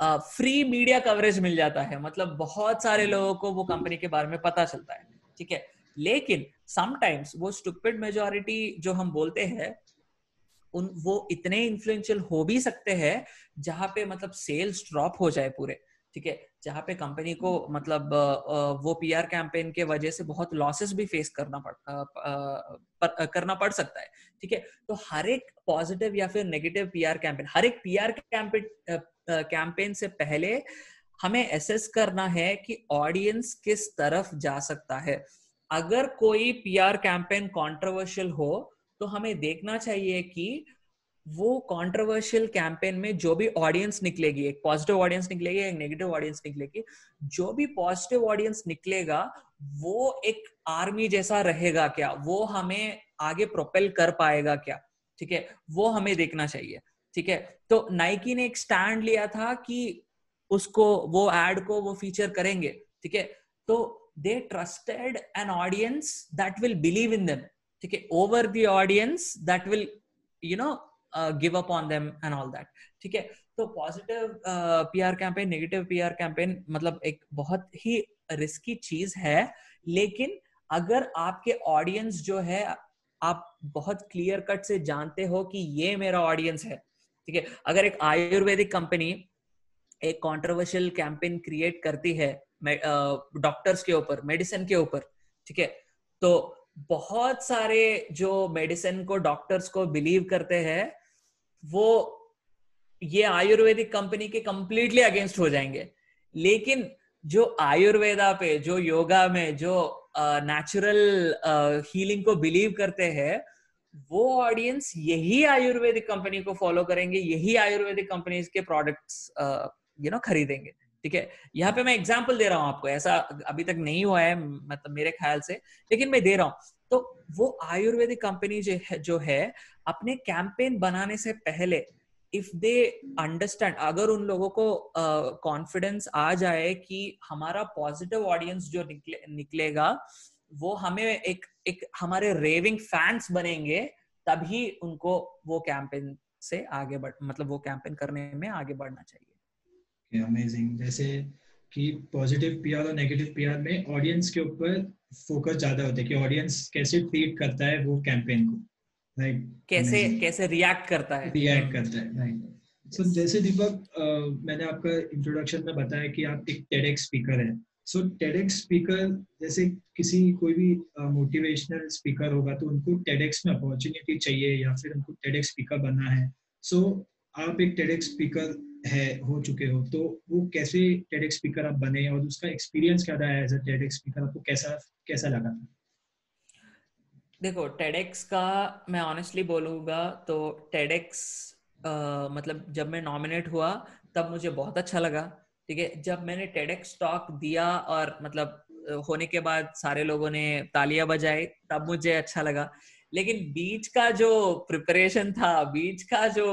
फ्री मीडिया कवरेज मिल जाता है। मतलब बहुत सारे लोगों को वो कंपनी के बारे में पता चलता है, ठीक है? लेकिन समटाइम्स वो स्टूपिड मेजोरिटी जो हम बोलते हैं उन वो इतने इन्फ्लुएंशियल हो भी सकते हैं जहाँ पे मतलब सेल्स ड्रॉप हो जाए पूरे ठीक है? जहाँ पे कंपनी को मतलब वो पीआर कैंपेन के वजह से बहुत लॉसेस भी फेस करना पड़ पर, करना पड़ सकता है ठीक है? तो हर एक पॉजिटिव या फिर नेगेटिव पीआर कैंपेन हर एक पीआर कैंपेन कैंपेन से पहले हमें एसेस करना है कि ऑडियंस किस तरफ़ जा सकता है। अगर कोई पीआर कैंपेन कंट्रोवर्शियल हो तो हमें देखना चाहिए कि वो कंट्रोवर्शियल कैंपेन में जो भी ऑडियंस निकलेगी, एक पॉजिटिव ऑडियंस निकलेगी, एक नेगेटिव ऑडियंस निकलेगी, जो भी पॉजिटिव ऑडियंस निकलेगा, वो एक आर्मी जैसा रहेगा क्या? वो हमें आगे प्रोपेल कर पाएगा क्या? ठीक है? वो हमें देखना चाहिए। ठीक है? तो नाइकी ने एक स्टैंड लिया था कि उसको, वो एड को वो फीचर करेंगे। ठीक है? तो they trusted an audience that will believe in them ठीक है over the audience that will you know give up on them and all that ठीक है तो positive PR campaign negative PR campaign मतलब एक बहुत ही रिस्की चीज़ है, लेकिन अगर आपके ऑडियंस जो है, आप बहुत क्लियर कट से जानते हो कि ये मेरा ऑडियंस है। ठीक है, अगर एक आयुर्वेदिक कंपनी एक कंट्रोवर्शियल कैंपेन क्रिएट करती है डॉक्टर्स के ऊपर मेडिसिन के ऊपर, ठीक है तो बहुत सारे जो मेडिसिन को डॉक्टर्स को बिलीव करते हैं, वो ये आयुर्वेदिक कंपनी के कंप्लीटली अगेंस्ट हो जाएँगे। लेकिन जो आयुर्वेदा पे, जो योगा में, जो नेचुरल हीलिंग को बिलीव करते हैं, वो ऑडियंस यही आयुर्वेदिक कंपनी को फॉलो करेंगे, यही आयुर्वेदिक कंपनीज़ के प्रोडक्ट्स यू नो खरीदेंगे। ठीक है? यहाँ पे मैं एग्ज़ाम्पल दे रहा हूँ आपको ऐसा अभी तक नहीं हुआ है मतलब मेरे ख्याल से लेकिन मैं दे रहा हूँ। तो वो आयुर्वेदिक कंपनी जो है जो है अपने कैंपेन बनाने से पहले इफ़ दे अंडरस्टैंड अगर उन लोगों को कॉन्फिडेंस uh, आ जाए कि हमारा पॉजिटिव ऑडियंस जो निकले निकलेगा वो हमें एक एक हमारे रेविंग फैंस बनेंगे तभी उनको वो कैंपेन से आगे बढ़ मतलब वो कैंपेन करने में आगे बढ़ना चाहिए। अमेजिंग जैसे कि पॉजिटिव पीआर और नेगेटिव पीआर में ऑडियंस के ऊपर फोकस ज़्यादा होता है कि ऑडियंस कैसे ट्रीट करता है वो कैंपेन को। राइट कैसे कैसे रिएक्ट करता है। रिएक्ट करता है राइट सो जैसे दीपक मैंने आपका इंट्रोडक्शन में बताया कि आप एक टेडेक्स स्पीकर हैं। सो टेडेक्स स्पीकर जैसे किसी कोई भी मोटिवेशनल uh, स्पीकर होगा तो उनको टेडेक्स में अपॉर्चुनिटी चाहिए या फिर उनको टेडेक्स स्पीकर बनना है। सो so, आप एक टेडेक्स स्पीकर है, हो चुके हो तो वो कैसे टेडेक्स स्पीकर आप बने और उसका एक्सपीरियंस क्या रहा है एज अ टेडेक्स स्पीकर आपको कैसा कैसा लगा था? देखो टेडेक्स का मैं ऑनेस्टली बोलूँगा तो टेडेक्स मतलब जब मैं नॉमिनेट हुआ, तब मुझे बहुत अच्छा लगा, ठीक है? जब मैंने टेडेक्स टॉक दिया और मतलब होने के बाद सारे लोगों ने तालियाँ बजाई, तब मुझे अच्छा लगा। लेकिन बीच का जो प्रिपरेशन था, बीच का जो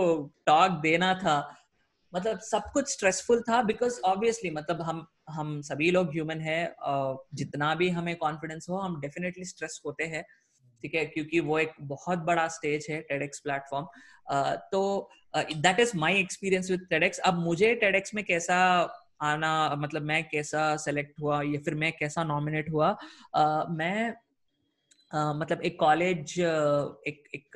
टॉक देना था मतलब सब कुछ स्ट्रेसफुल था बिकॉज़ ऑब्वियसली मतलब हम हम सभी लोग ह्यूमन है जितना भी हमें कॉन्फिडेंस हो हम डेफिनेटली स्ट्रेस होते हैं ठीक है? क्योंकि वो एक बहुत बड़ा स्टेज है टेडेक्स प्लेटफॉर्म तो that is my experience with TEDx अब मुझे टेडेक्स में कैसा आना मतलब मैं कैसा सेलेक्ट हुआ या फिर मैं कैसा नॉमिनेट हुआ? uh, मैं uh, मतलब एक कॉलेज uh, एक एक,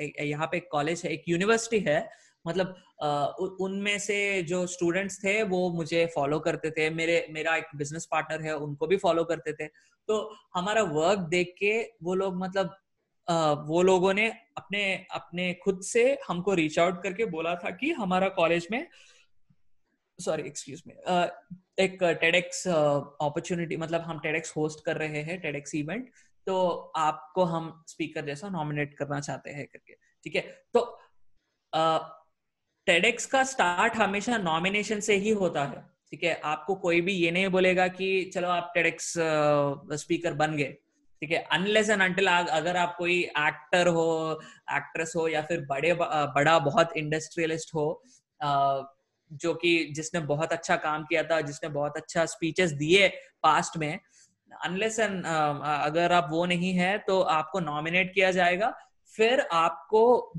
एक यहाँ पे एक कॉलेज है एक यूनिवर्सिटी है मतलब उनमें से जो स्टूडेंट्स थे, वो मुझे फॉलो करते थे। मेरे, मेरा एक बिज़नेस पार्टनर है, उनको भी फॉलो करते थे। तो हमारा वर्क देख के वो लोग मतलब वो लोगों ने अपने अपने खुद से हमको रीच आउट करके बोला था कि हमारा कॉलेज में सॉरी एक्सक्यूज मी एक टेडेक्स अपॉर्चुनिटी मतलब हम टेडेक्स होस्ट कर रहे हैं टेडेक्स इवेंट तो आपको हम स्पीकर जैसा नॉमिनेट करना चाहते हैं करके, ठीक है? तो टेडेक्स का स्टार्ट हमेशा नॉमिनेशन से ही होता है। ठीक है? आपको कोई भी ये नहीं बोलेगा कि चलो आप टेडेक्स स्पीकर बन गए। ठीक है? अनलेस एंड अंटिल अगर आप कोई एक्टर हो एक्ट्रेस हो या फिर बड़े बड़ा बहुत इंडस्ट्रियलिस्ट हो जो कि जिसने बहुत अच्छा काम किया था, जिसने बहुत अच्छा स्पीचेस दिए पास्ट में अनलेस एंड अगर आप वो नहीं है तो आपको नॉमिनेट किया जाएगा। फिर आपको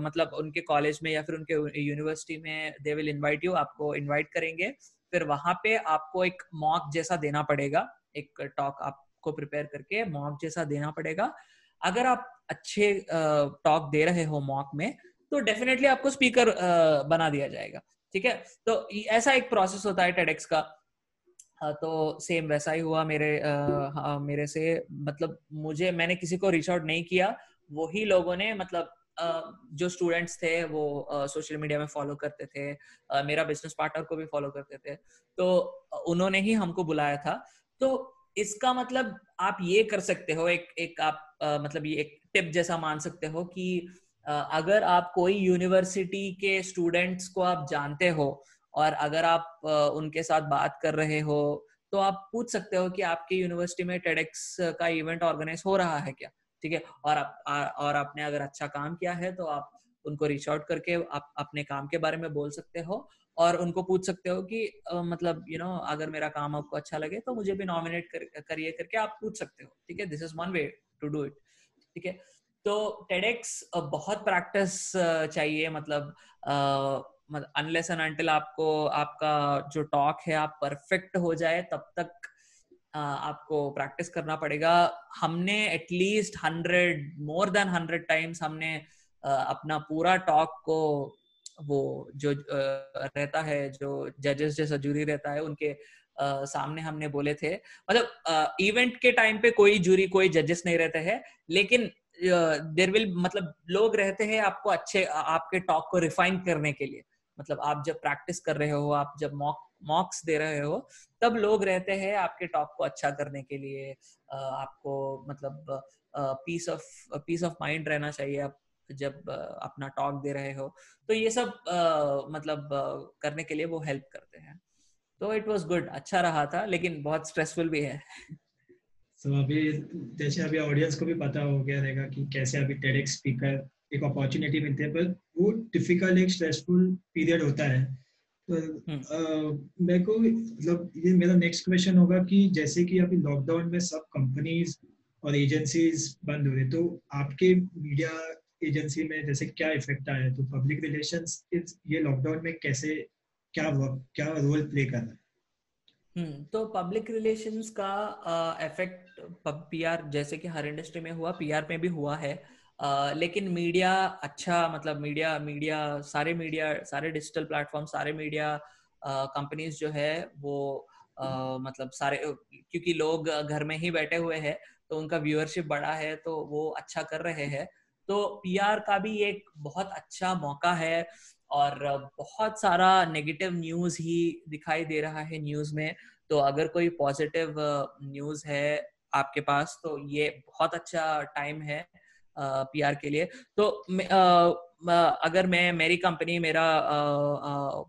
मतलब उनके कॉलेज में या फिर उनके यूनिवर्सिटी में दे विल इनवाइट यू आपको इनवाइट करेंगे। फिर वहाँ पे आपको एक मॉक जैसा देना पड़ेगा। एक टॉक आपको प्रिपेयर करके मॉक जैसा देना पड़ेगा। अगर आप अच्छे टॉक दे रहे हो मॉक में तो डेफिनेटली आपको स्पीकर बना दिया जाएगा। ठीक है? तो ऐसा एक प्रोसेस होता है टेडेक्स का। तो सेम वैसा ही हुआ मेरे आ, मेरे से। मतलब मुझे मैंने किसी को रीच आउट नहीं किया। वही लोगों ने मतलब जो स्टूडेंट्स थे वो सोशल मीडिया में फॉलो करते थे मेरा बिज़नेस पार्टनर को भी फॉलो करते थे। तो उन्होंने ही हमको बुलाया था। तो इसका मतलब आप ये कर सकते हो, एक एक आप मतलब ये एक टिप जैसा मान सकते हो कि अगर आप कोई यूनिवर्सिटी के स्टूडेंट्स को आप जानते हो और अगर आप उनके साथ बात कर रहे हो तो आप पूछ सकते हो कि आपके यूनिवर्सिटी में टेडेक्स का इवेंट ऑर्गेनाइज हो रहा है क्या? ठीक है? और आप और आपने अगर अच्छा काम किया है तो आप उनको रीच आउट करके आप अपने काम के बारे में बोल सकते हो और उनको पूछ सकते हो कि आ, मतलब यू you नो know, अगर मेरा काम आपको अच्छा लगे तो मुझे भी नॉमिनेट कर, करिए करके आप पूछ सकते हो ठीक है? This is one way to do it ठीक है? तो टेडेक्स बहुत प्रैक्टिस चाहिए मतलब अनलेस एंड अनटिल आपको आपका जो टॉक है आप परफेक्ट हो जाए तब तक आपको प्रैक्टिस करना पड़ेगा। हमने at least hundred more than hundred times हमने अपना पूरा टॉक को वो जो रहता है जो जजेस जैसा जूरी रहता है उनके uh, सामने हमने बोले थे। मतलब इवेंट uh, के टाइम पे कोई जूरी कोई जजेस नहीं रहते हैं लेकिन देर विल मतलब लोग रहते हैं आपको अच्छे आपके टॉक को रिफाइन करने के लिए। मतलब आप जब प्रैक्टिस कर रहे हो आप जब मॉक मॉक्स दे रहे हो तब लोग रहते हैं आपके टॉक को अच्छा करने के लिए। आपको मतलब peace of peace of mind रहना चाहिए आप जब अपना टॉक दे रहे हो। तो ये सब मतलब करने के लिए वो हेल्प करते हैं। तो इट वाज गुड अच्छा रहा था लेकिन बहुत स्ट्रेसफुल भी है। So, अभी जैसे अभी ऑडियंस को भी पता हो गया रहेगा कि कैसे अभी टेडेक्स स्पीकर एक अपॉर्चुनिटी मिलती है पर वो डिफ़िकल्ट एक स्ट्रेसफुल पीरियड होता है। मेरे को मतलब ये मेरा नेक्स्ट क्वेश्चन होगा कि जैसे कि अभी लॉकडाउन में सब कंपनीज़ और एजेंसीज बंद हो रहे तो आपके मीडिया एजेंसी में जैसे क्या इफ़ेक्ट आया तो पब्लिक रिलेशंस ये लॉकडाउन में कैसे क्या वर्क क्या रोल प्ले कर रहा है? हम्म तो पब्लिक रिलेशंस का इफ़ेक्ट पीआर जैसे कि हर इंडस्ट्री में हुआ पीआर में भी हुआ है। Uh, लेकिन मीडिया अच्छा मतलब मीडिया मीडिया सारे मीडिया सारे डिजिटल प्लेटफॉर्म सारे मीडिया कंपनीज़ जो है वो uh, मतलब सारे क्योंकि लोग घर में ही बैठे हुए हैं तो उनका व्यूअरशिप बड़ा है तो वो अच्छा कर रहे हैं। तो पीआर का भी एक बहुत अच्छा मौका है और बहुत सारा नेगेटिव न्यूज़ ही दिखाई दे रहा है न्यूज़ में। तो अगर कोई पॉजिटिव न्यूज़ है आपके पास तो ये बहुत अच्छा टाइम है। पीआर के लिए। तो अगर मैं, मेरी कंपनी मेरा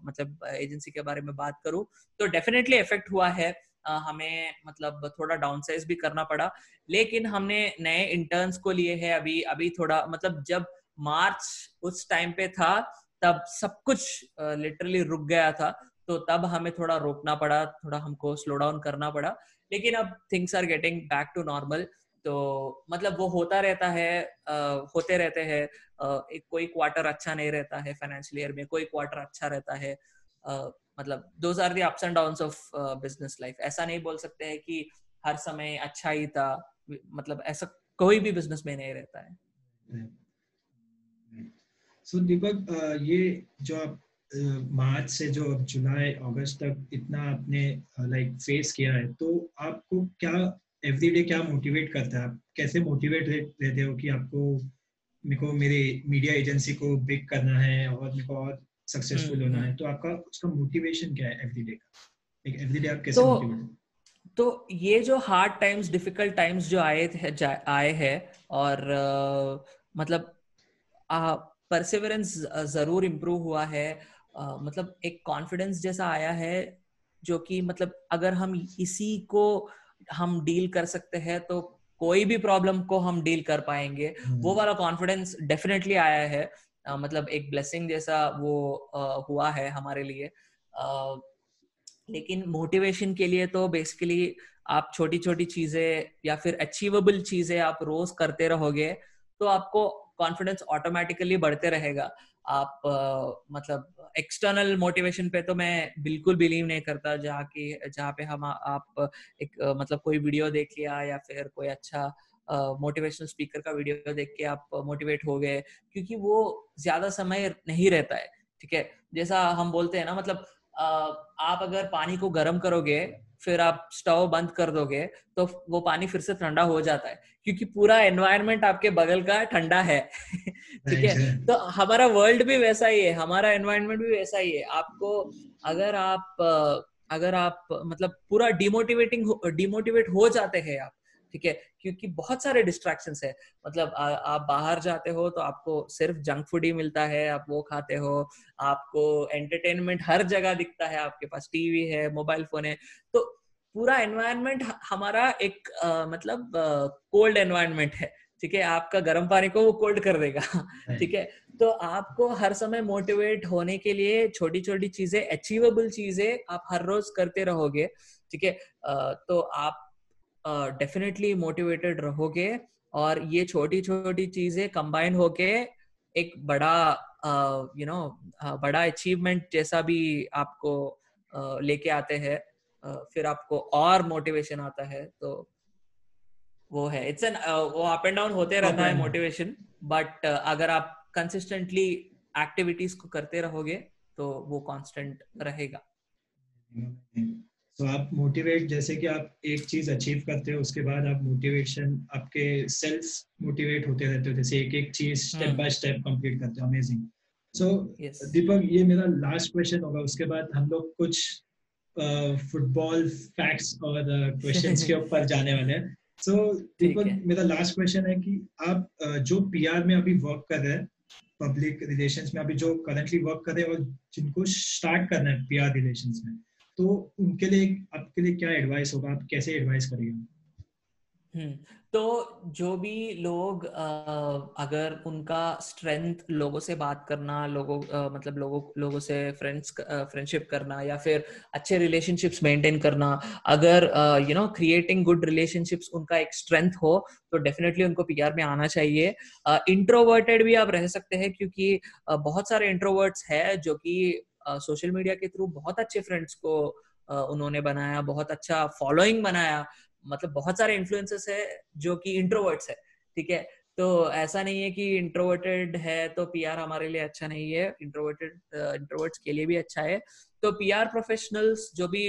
मतलब एजेंसी के बारे में बात करूँ तो डेफिनेटली इफ़ेक्ट हुआ है। हमें मतलब थोड़ा डाउन साइज़ भी करना पड़ा। लेकिन हमने नए इंटर्न्स को लिए है। अभी अभी थोड़ा मतलब जब मार्च उस टाइम पे था, तब सब कुछ लिटरली रुक गया था। तो तब हमें थोड़ा रोकना पड़ा, थोड़ा हमको स्लो डाउन करना पड़ा। लेकिन अब things are getting back to normal तो मतलब वो होता रहता है आ, होते रहते हैं एक कोई क्वार्टर अच्छा नहीं रहता है फाइनेंशियल ईयर में कोई क्वार्टर अच्छा रहता है। आ, मतलब those are the ups and downs of business life ऐसा नहीं बोल सकते हैं कि हर समय अच्छा ही था मतलब ऐसा कोई भी बिज़नेस में नहीं रहता है। सो so, दीपक ये जो आप मार्च से जो जुलाई अगस्त तक इतना आपने लाइक फेस किया है तो आपको क्या एवरीडे क्या मोटिवेट करता है? आप कैसे मोटिवेट रहते हो कि आपको मेरे को मेरे मीडिया एजेंसी को बिग करना है और मेरे को और सक्सेसफुल होना है? तो आपका उसका मोटिवेशन क्या है एवरीडे का? एक एवरीडे आप कैसे तो, मोटिवेट तो ये जो हार्ड टाइम्स डिफ़िकल्ट टाइम्स जो आए आए हैं और uh, मतलब परसिवरेंस ज़रूर इम्प्रूव हुआ है। uh, मतलब एक कॉन्फिडेंस जैसा आया है जो कि मतलब अगर हम इसी को हम डील कर सकते हैं तो कोई भी प्रॉब्लम को हम डील कर पाएँगे। वो हम्म। वाला कॉन्फिडेंस डेफिनेटली आया है। आ, मतलब एक ब्लेसिंग जैसा वो आ, हुआ है हमारे लिए। आ, लेकिन मोटिवेशन के लिए तो बेसिकली आप छोटी छोटी चीज़ें या फिर अचीवेबल चीज़ें आप रोज करते रहोगे तो आपको कॉन्फिडेंस ऑटोमेटिकली बढ़ते रहेगा। आप uh, मतलब एक्सटर्नल मोटिवेशन पे तो मैं बिल्कुल बिलीव नहीं करता जहाँ की जहाँ पे हम आप एक uh, मतलब कोई वीडियो देख लिया या फिर कोई अच्छा मोटिवेशनल uh, स्पीकर का वीडियो देख के आप मोटिवेट हो गए क्योंकि वो ज़्यादा समय नहीं रहता है ठीक है? जैसा हम बोलते हैं ना मतलब आप अगर पानी को गर्म करोगे फिर आप स्टोव बंद कर दोगे तो वो पानी फिर से ठंडा हो जाता है। क्योंकि पूरा एनवायरनमेंट आपके बगल का ठंडा है। ठीक है? तो हमारा वर्ल्ड भी वैसा ही है हमारा एनवायरनमेंट भी वैसा ही है। आपको अगर आप अगर आप मतलब पूरा डिमोटिवेटिंग डिमोटिवेट हो जाते हैं आप ठीक है? क्योंकि बहुत सारे डिस्ट्रैक्शन है। मतलब आ, आप बाहर जाते हो तो आपको सिर्फ़ जंक फ़ूड ही मिलता है आप वो खाते हो आपको एंटरटेनमेंट हर जगह दिखता है आपके पास टीवी है मोबाइल फ़ोन है। तो पूरा एनवायरनमेंट हमारा एक आ, मतलब कोल्ड एनवायरनमेंट है ठीक है? आपका गर्म पानी को वो कोल्ड कर देगा ठीक है? तो आपको हर समय मोटिवेट होने के लिए छोटी छोटी चीज़ें अचीवेबल चीज़ें आप हर रोज करते रहोगे ठीक है? तो आप डेफिनेटली मोटिवेटेड रहोगे और ये छोटी छोटी चीज़ें कंबाइन होके एक बड़ा यू uh, नो बड़ा अचीवमेंट जैसा भी आपको uh, लेके आते हैं uh, फिर आपको और मोटिवेशन आता है तो वो है। इट्स एन वो अप एंड डाउन होते रहता है मोटिवेशन बट अगर आप कंसिस्टेंटली एक्टिविटीज़ को करते रहोगे तो वो कांस्टेंट रहेगा। तो आप मोटिवेट जैसे कि आप एक चीज़ अचीव करते हो उसके बाद आप मोटिवेशन आपके सेल्फ मोटिवेट होते रहते हो जैसे एक एक चीज़ स्टेप बाय स्टेप कंप्लीट करते हो अमेजिंग सो दीपक ये मेरा लास्ट क्वेश्चन होगा उसके बाद हम लोग कुछ फुटबॉल फैक्ट्स और क्वेश्चंस uh, के ऊपर जाने वाले हैं। सो दीपक मेरा लास्ट क्वेश्चन है कि आप uh, जो पीआर में अभी वर्क कर रहे हैं पब्लिक रिलेशंस में अभी जो करंटली वर्क कर रहे हैं और जिनको स्टार्ट करना है पीआर रिलेशंस में तो उनके लिए आपके लिए क्या एडवाइस होगा? आप कैसे एडवाइस करेंगे? हम्म, तो जो भी लोग अगर उनका स्ट्रेंथ लोगों से बात करना लोगों मतलब लोगों लोगों से फ्रेंड्स फ्रेंडशिप करना या फिर अच्छे रिलेशनशिप्स मेंटेन करना अगर you know creating good relationships उनका एक स्ट्रेंथ हो तो डेफिनेटली उनको पीआर में आना चाहिए। इंट्रोवर्टेड भी आप रह सकते हैं क्योंकि बहुत सारे इंट्रोवर्ट्स है जो कि सोशल मीडिया के थ्रू बहुत अच्छे फ्रेंड्स को उन्होंने बनाया, बहुत अच्छा फॉलोइंग बनाया। मतलब बहुत सारे इन्फ्लुएंसेस है जो कि इंट्रोवर्ट्स है, ठीक है? तो ऐसा नहीं है कि इंट्रोवर्टेड है तो पीआर हमारे लिए अच्छा नहीं है। इंट्रोवर्टेड इंट्रोवर्ट्स के लिए भी अच्छा है। तो पीआर प्रोफेशनल्स जो भी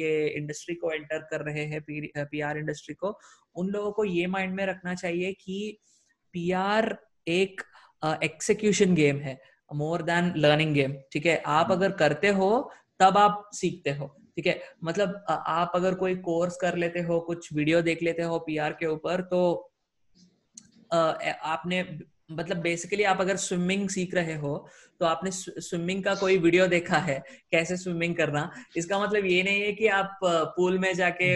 ये इंडस्ट्री को एंटर कर रहे हैं पीआर इंडस्ट्री को, उन लोगों को ये माइंड में रखना चाहिए कि पीआर एक एक्सिक्यूशन गेम है। मोर देन लर्निंग गेम ठीक है? आप अगर करते हो तब आप सीखते हो ठीक है? मतलब आप अगर कोई कोर्स कर लेते हो कुछ वीडियो देख लेते हो पीआर के ऊपर तो आपने मतलब बेसिकली आप अगर स्विमिंग सीख रहे हो तो आपने स्विमिंग का कोई वीडियो देखा है कैसे स्विमिंग करना? इसका मतलब ये नहीं है कि आप पूल में जाके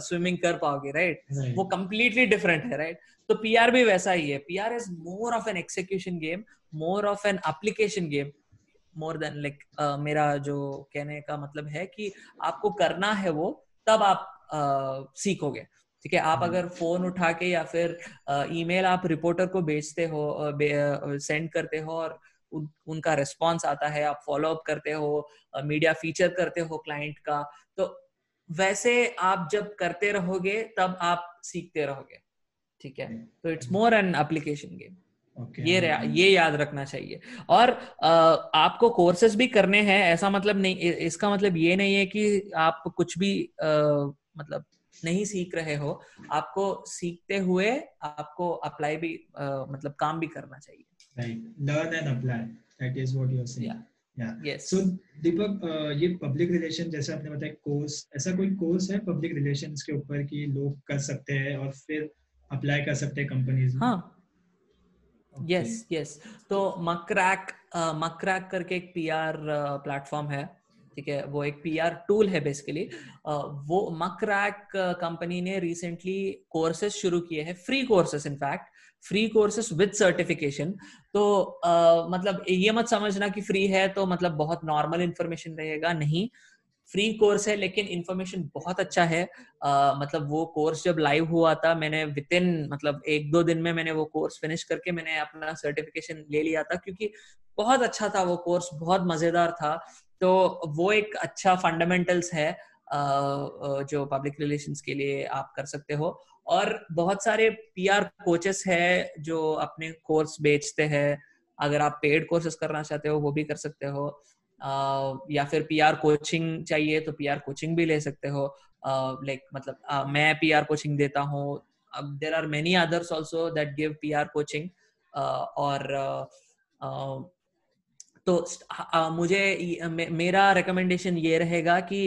स्विमिंग कर पाओगे राइट वो कम्प्लीटली डिफरेंट है राइट तो पीआर भी वैसा ही है. PR is more of an execution game more of an application game more than like मेरा जो कहने का मतलब है कि आपको करना है वो तब आप uh, सीखोगे. ठीक है? आप अगर फ़ोन उठा के या फिर ईमेल uh, आप रिपोर्टर को भेजते हो सेंड uh, करते हो और उन, उनका रिस्पॉन्स आता है आप फॉलो अप करते हो मीडिया फीचर करते हो क्लाइंट का तो वैसे आप जब करते रहोगे तब आप सीखते रहोगे. ठीक है? तो it's more an application game Okay, ये ये याद रखना चाहिए। और आ, आपको कोर्सेज भी करने हैं ऐसा मतलब नहीं इसका मतलब ये नहीं है कि आप कुछ भी आ, मतलब नहीं सीख रहे हो। आपको सीखते हुए आपको अप्लाई भी आ, मतलब काम भी करना चाहिए। Learn and apply that is what you are saying so Deepak ये पब्लिक रिलेशन जैसे आपने बताया कोर्स ऐसा कोई कोर्स है पब्लिक रिलेशंस के ऊपर कि लोग कर सकते हैं और फिर अप्लाई कर सकते हैं कंपनीज़ हाँ। यस यस तो मक्रैक मक्रैक करके एक पीआर प्लेटफॉर्म है ठीक है? वो एक पीआर टूल है बेसिकली वो मक्रैक कंपनी ने रिसेंटली कोर्सेज शुरू किए हैं। Free courses in fact free courses with certification तो uh, मतलब ये मत समझना कि फ्री है तो मतलब बहुत नॉर्मल इंफॉर्मेशन रहेगा नहीं। फ्री कोर्स है लेकिन इन्फॉर्मेशन बहुत अच्छा है। आ, मतलब वो कोर्स जब लाइव हुआ था मैंने विद इन मतलब एक दो दिन में मैंने वो कोर्स फिनिश करके मैंने अपना सर्टिफिकेशन ले लिया था क्योंकि बहुत अच्छा था वो कोर्स बहुत मज़ेदार था। तो वो एक अच्छा फंडामेंटल्स है जो पब्लिक रिलेशंस के लिए आप कर सकते हो। और बहुत सारे पीआर कोचेस है जो अपने कोर्स बेचते हैं। अगर आप पेड कोर्सेस करना चाहते हो वो भी कर सकते हो। या फिर पीआर कोचिंग चाहिए तो पीआर कोचिंग भी ले सकते हो। लाइक मतलब मैं पीआर कोचिंग देता हूँ। There are many others also that give PR coaching और तो मुझे मेरा रिकमेंडेशन ये रहेगा कि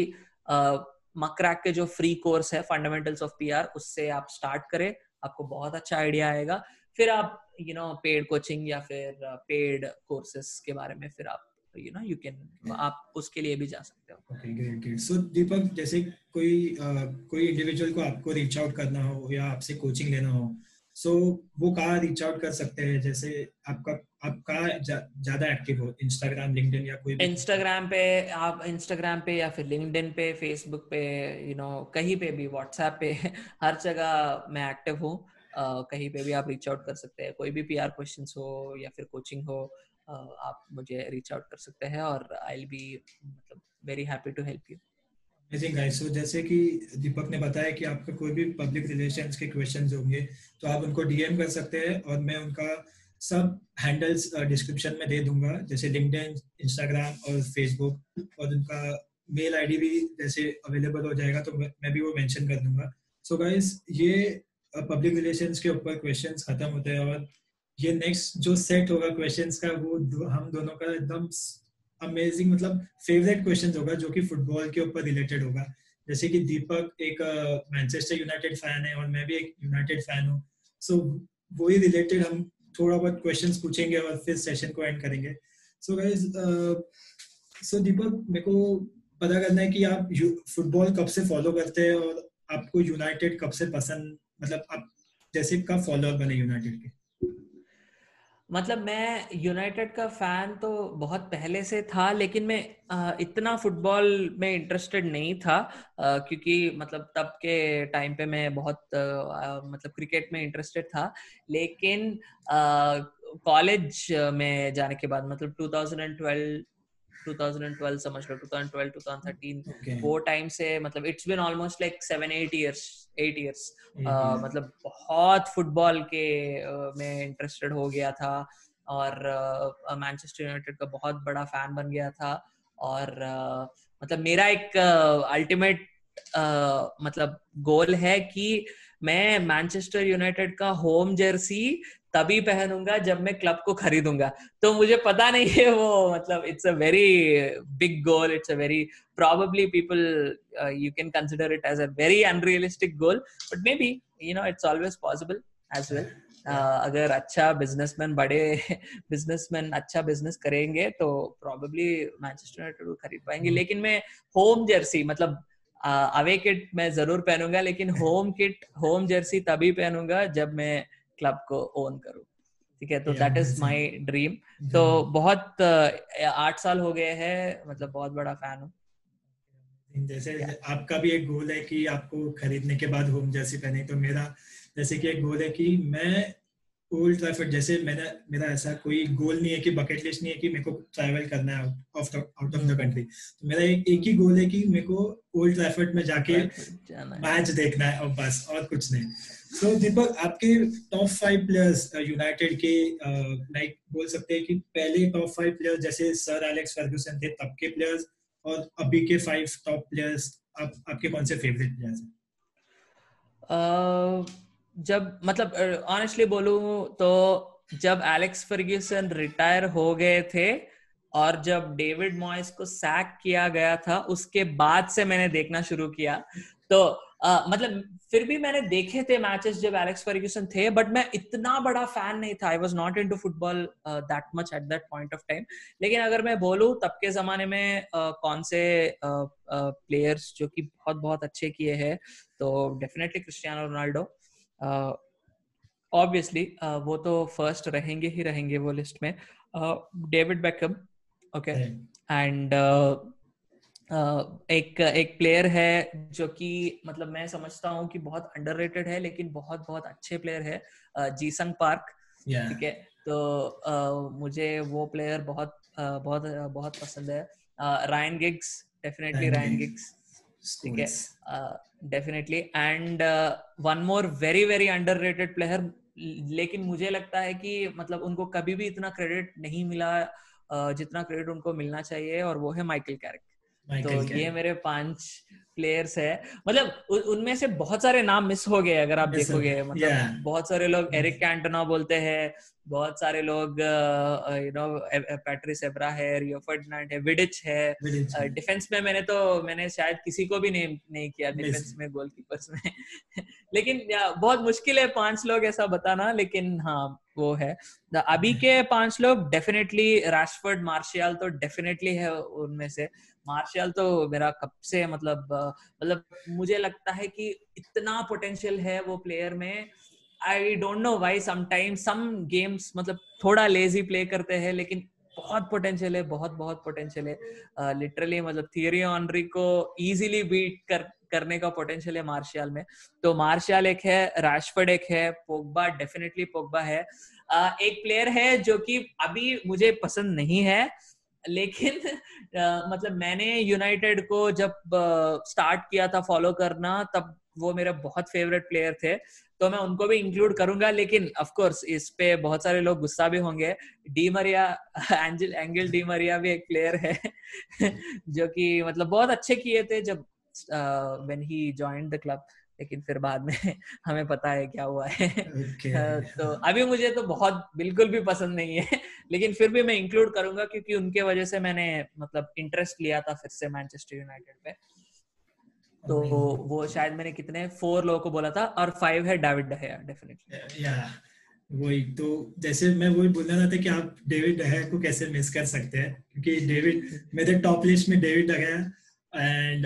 मक्रैक के जो फ्री कोर्स है फंडामेंटल्स ऑफ़ पीआर उससे आप स्टार्ट करें। आपको बहुत अच्छा आइडिया आएगा। फिर आप यू नो पेड कोचिंग या फिर पेड कोर्सेस के बारे में फिर आप यू नो यू कैन आप उसके लिए भी जा सकते हो। Okay great great so Deepak जैसे कोई uh, कोई इंडिविजुअल को आपको रीच आउट करना हो या आपसे कोचिंग लेना हो सो so, वो कहाँ रीच आउट कर सकते हैं? जैसे आपका आप कहाँ ज़्यादा एक्टिव हो? इंस्टाग्राम लिंक्डइन या कोई इंस्टाग्राम पे आप इंस्टाग्राम पे या फिर लिंक्डइन पे फेसबुक पे यू नो कहीं पे भी व्हाट्सएप पे हर जगह मैं एक्टिव हूँ। uh, कहीं पे भी आप रीच आउट कर सकते हैं। कोई भी पीआर क्वेश्चंस हो या फिर कोचिंग हो आप मुझे रीच आउट कर सकते हैं और आई बी मतलब very happy to help you amazing guys so जैसे कि दीपक ने बताया कि आपका कोई भी पब्लिक रिलेशंस के क्वेश्चंस होंगे तो आप उनको डीएम कर सकते हैं और मैं उनका सब हैंडल्स डिस्क्रिप्शन में दे दूँगा, जैसे लिंक्डइन इंस्टाग्राम और फेसबुक और उनका मेल आईडी भी जैसे अवेलेबल हो जाएगा तो मैं भी वो मेंशन कर दूँगा। सो so गाइस ये पब्लिक रिलेशंस के ऊपर क्वेश्चंस खत्म होते हैं और ये नेक्स्ट जो सेट होगा क्वेश्चंस का वो दो, हम दोनों का एकदम अमेजिंग मतलब फेवरेट क्वेश्चन होगा जो कि फुटबॉल के ऊपर रिलेटेड होगा। जैसे कि दीपक एक मैनचेस्टर यूनाइटेड फ़ैन है और मैं भी एक यूनाइटेड फ़ैन हूँ। सो so, वही रिलेटेड हम थोड़ा बहुत क्वेश्चंस पूछेंगे और फिर सेशन को एंड करेंगे। सो गाइस सो दीपक मेरे को पता करना है कि आप फुटबॉल कब से फॉलो करते हैं और आपको यूनाइटेड कब से पसंद मतलब आप जैसे कब फॉलोअर बने यूनाइटेड के? मतलब मैं यूनाइटेड का फ़ैन तो बहुत पहले से था, लेकिन मैं इतना फुटबॉल में इंटरेस्टेड नहीं था क्योंकि मतलब तब के टाइम पे मैं बहुत मतलब क्रिकेट में इंटरेस्टेड था। लेकिन कॉलेज में जाने के बाद मतलब 2012 2012 समझ लो 2012 2013 okay. वो टाइम से मतलब it's been almost like seven eight years eight years मतलब बहुत फुटबॉल के uh, में इंटरेस्टेड हो गया था और मैनचेस्टर uh, यूनाइटेड का बहुत बड़ा फ़ैन बन गया था और uh, मतलब मेरा एक अल्टीमेट uh, uh, मतलब गोल है कि मैं मैनचेस्टर यूनाइटेड का होम जर्सी तभी पहनूँगा जब मैं क्लब को खरीदूँगा। तो मुझे पता नहीं है वो मतलब it's a very big goal it's a very probably people uh, you can consider it as a very unrealistic goal but maybe you know it's always possible as well. Uh, अगर अच्छा बिजनेसमैन बड़े businessman अच्छा business करेंगे तो probably Manchester United को खरीद पाएँगे। लेकिन मैं होम जर्सी मतलब अवे किट मैं ज़रूर पहनूँगा लेकिन होम किट होम जर्सी तभी पहनूँगा जब मैं क्लब को ओन करूँ। ठीक है? तो दैट इज़ माय ड्रीम तो बहुत आठ साल हो गए हैं मतलब बहुत बड़ा फ़ैन हूँ। जैसे yeah. आपका भी एक गोल है कि आपको खरीदने के बाद होम जर्सी पहने तो मेरा जैसे कि एक गोल है कि मैं ओल्ड ट्रैफर्ड जैसे मैंने मेरा ऐसा कोई गोल नहीं है कि बकेट लिस्ट नहीं है कि मेरे को ट्रैवल करना है आउट ऑफ़ द कंट्री तो मेरा एक, एक ही गोल है कि मेरे को ओल्ड ट्रैफर्ड में जाके मैच देखना है और बस और कुछ नहीं। सो so, दीपक आपके टॉप फाइव प्लेयर्स यूनाइटेड के लाइक uh, बोल सकते हैं कि पहले टॉप फाइव प्लेयर्स जैसे सर एलेक्स फर्गूसन थे तब के प्लेयर्स और अभी के फाइव टॉप प्लेयर्स आप आपके कौन से फेवरेट प्लेयर्स हैं? Uh... जब मतलब ऑनेस्टली बोलू तो जब एलेक्स फर्ग्यूसन रिटायर हो गए थे और जब डेविड मॉइस को सैक किया गया था उसके बाद से मैंने देखना शुरू किया। तो आ, मतलब फिर भी मैंने देखे थे मैचेस जब एलेक्स फर्ग्यूसन थे बट मैं इतना बड़ा फ़ैन नहीं था। I was not into football that much at that point of time लेकिन अगर मैं बोलूँ तब के जमाने में uh, कौन से प्लेयर्स जो कि बहुत बहुत अच्छे किए हैं तो definitely Cristiano Ronaldo obviously uh, uh, वो तो फ़र्स्ट रहेंगे ही रहेंगे वो लिस्ट में. डेविड बैकम ओके एंड एक एक प्लेयर है जो कि मतलब मैं समझता हूँ कि बहुत अंडररेटेड है लेकिन बहुत बहुत अच्छे प्लेयर है जीसंग पार्क ठीक है? तो uh, मुझे वो प्लेयर बहुत uh, बहुत बहुत पसंद है. Ryan Giggs definitely Ryan Giggs ठीक है? Definitely and one more very very underrated player लेकिन मुझे लगता है कि मतलब उनको कभी भी इतना क्रेडिट नहीं मिला uh, जितना क्रेडिट उनको मिलना चाहिए और वो है माइकल कैरिक तो ये मेरे पाँच प्लेयर्स है। मतलब उनमें से बहुत सारे नाम मिस हो गए अगर आप देखोगे। मतलब yeah. बहुत सारे लोग एरिक कैंटोना बोलते हैं बहुत सारे लोग यू नो पैट्रिस एब्रा है रियो फर्डिनांड है विडिच है। डिफेंस में मैंने तो मैंने शायद किसी को भी नेम नहीं किया डिफेंस में गोलकीपर्स में। लेकिन बहुत मुश्किल है पाँच लोग ऐसा बताना लेकिन हाँ वो है। अभी के पाँच लोग डेफिनेटली राशफर्ड मार्शियल तो डेफिनेटली है उनमें से। मार्शल तो मेरा कब से मतलब मतलब मुझे लगता है कि इतना पोटेंशियल है वो प्लेयर में। I don't know why sometimes some games मतलब थोड़ा लेजी प्ले करते हैं लेकिन बहुत पोटेंशियल है बहुत बहुत पोटेंशियल है। लिटरली uh, मतलब थियरी ऑनरी को इजीली बीट कर करने का पोटेंशियल है मार्शियल में। तो मार्शियल एक है राशफर्ड एक है पोगबा डेफिनेटली पोगबा है। uh, एक प्लेयर है जो कि अभी मुझे पसंद नहीं है लेकिन uh, मतलब मैंने यूनाइटेड को जब स्टार्ट किया था फॉलो करना तब वो मेरे बहुत फेवरेट प्लेयर थे। तो मैं उनको भी इंक्लूड करूँगा लेकिन ऑफ़ कोर्स इस पे बहुत सारे लोग गुस्सा भी होंगे। Di Maria Angel Angel Di Maria भी एक प्लेयर है जो कि मतलब बहुत अच्छे किए थे जब when he joined the club लेकिन फिर बाद में हमें पता है क्या हुआ है। okay. तो अभी मुझे तो बहुत बिल्कुल भी पसंद नहीं है लेकिन फिर भी मैं इंक्लूड करूँगा क्योंकि उनके वजह से मैंने मतलब इंटरेस्ट लिया था फिर से मैनचेस्टर यूनाइटेड पे। तो वो शायद मैंने कितने फोर लोगों को बोला था और फाइव है डेविड डहेया डेफिनेटली या वही तो जैसे मैं वही बोल रहा था कि आप डेविड डहेया को कैसे मिस कर सकते हैं क्योंकि डेविड मेरे टॉप लिस्ट में डेविड डहेया एंड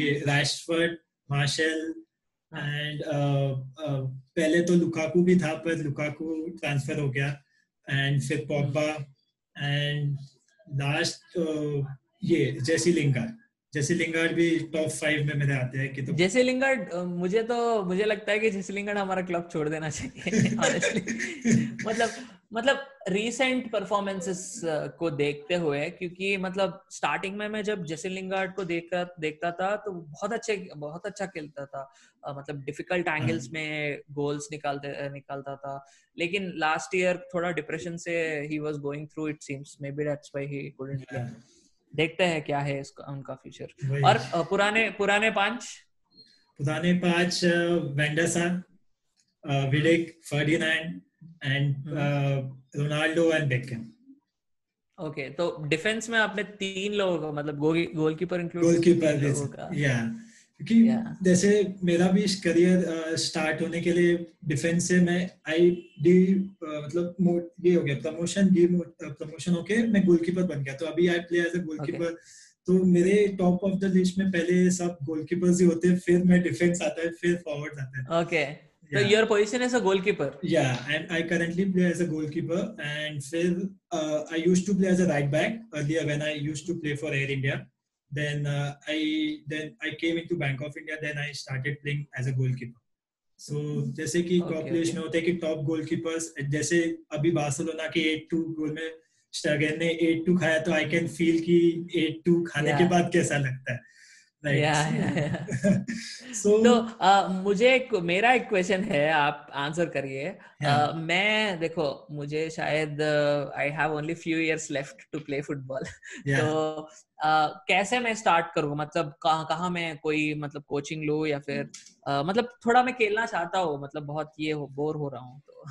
ये Rashford Martial and uh, uh, पहले तो लुकाकू भी था पर लुकाकू ट्रांसफ़र हो गया। एंड फिर पॉपा एंड लास्ट ये जैसी लिंगार्ड जैसे लिंगार्ड भी टॉप फाइव में मेरे आते हैं कि तो जैसे लिंगार्ड मुझे तो मुझे लगता है कि जैसे लिंगार्ड हमारा क्लब छोड़ देना चाहिए मतलब मतलब रीसेंट परफॉर्मेंसेस को देखते हुए क्योंकि मतलब स्टार्टिंग में मैं जब जेसी लिंगार्ड को देखता देखता था तो बहुत अच्छे बहुत अच्छा खेलता था। मतलब डिफ़िकल्ट एंगल्स हाँ। में गोल्स निकालते निकालता था। लेकिन लास्ट ईयर थोड़ा डिप्रेशन से he was going through it seems maybe that's why he couldn't play देखते हैं क्या है इसका उनका फ्यूचर और पुराने पुराने पाँच? पुराने पाँच Van der Sar Vidic Ferdinand and Ronaldo and Beckham okay तो डिफेंस में आपने तीन लोगों का मतलब गोलकीपर इंक्लूड गोलकीपर या क्योंकि yeah. जैसे मेरा भी करियर स्टार्ट होने के लिए डिफेंस से मैं आई डी मतलब ये हो गया प्रमोशन डी प्रमोशन होके मैं गोलकीपर बन गया। तो अभी I play as a goalkeeper तो मेरे टॉप ऑफ़ द लिस्ट में पहले सब गोलकीपर्स ही होते हैं फिर मैं डिफेंस आता है फिर फॉरवर्ड आता है। Okay So yeah. your position as a goalkeeper. Yeah, and I currently play as a goalkeeper. And Phil, uh, I used to play as a right back earlier when I used to play for Air India. Then uh, I then I came into Bank of India. Then I started playing as a goalkeeper. So जैसे कि top list में होते हैं कि top goalkeepers जैसे अभी Barcelona के 8-2 गोल में स्टर्गेन ने 8-2 खाया तो आई कैन फील कि 8-2 खाने yeah. के बाद कैसा लगता है so, तो uh, मुझे एक मेरा एक क्वेश्चन है आप आंसर करिए। yeah. uh, मैं देखो मुझे शायद I have only few years left to play football तो uh, कैसे मैं स्टार्ट करूँ? मतलब कहाँ कहाँ मैं कोई मतलब कोचिंग लू या फिर uh, मतलब थोड़ा मैं खेलना चाहता हूँ मतलब बहुत ये हो बोर हो रहा हूँ तो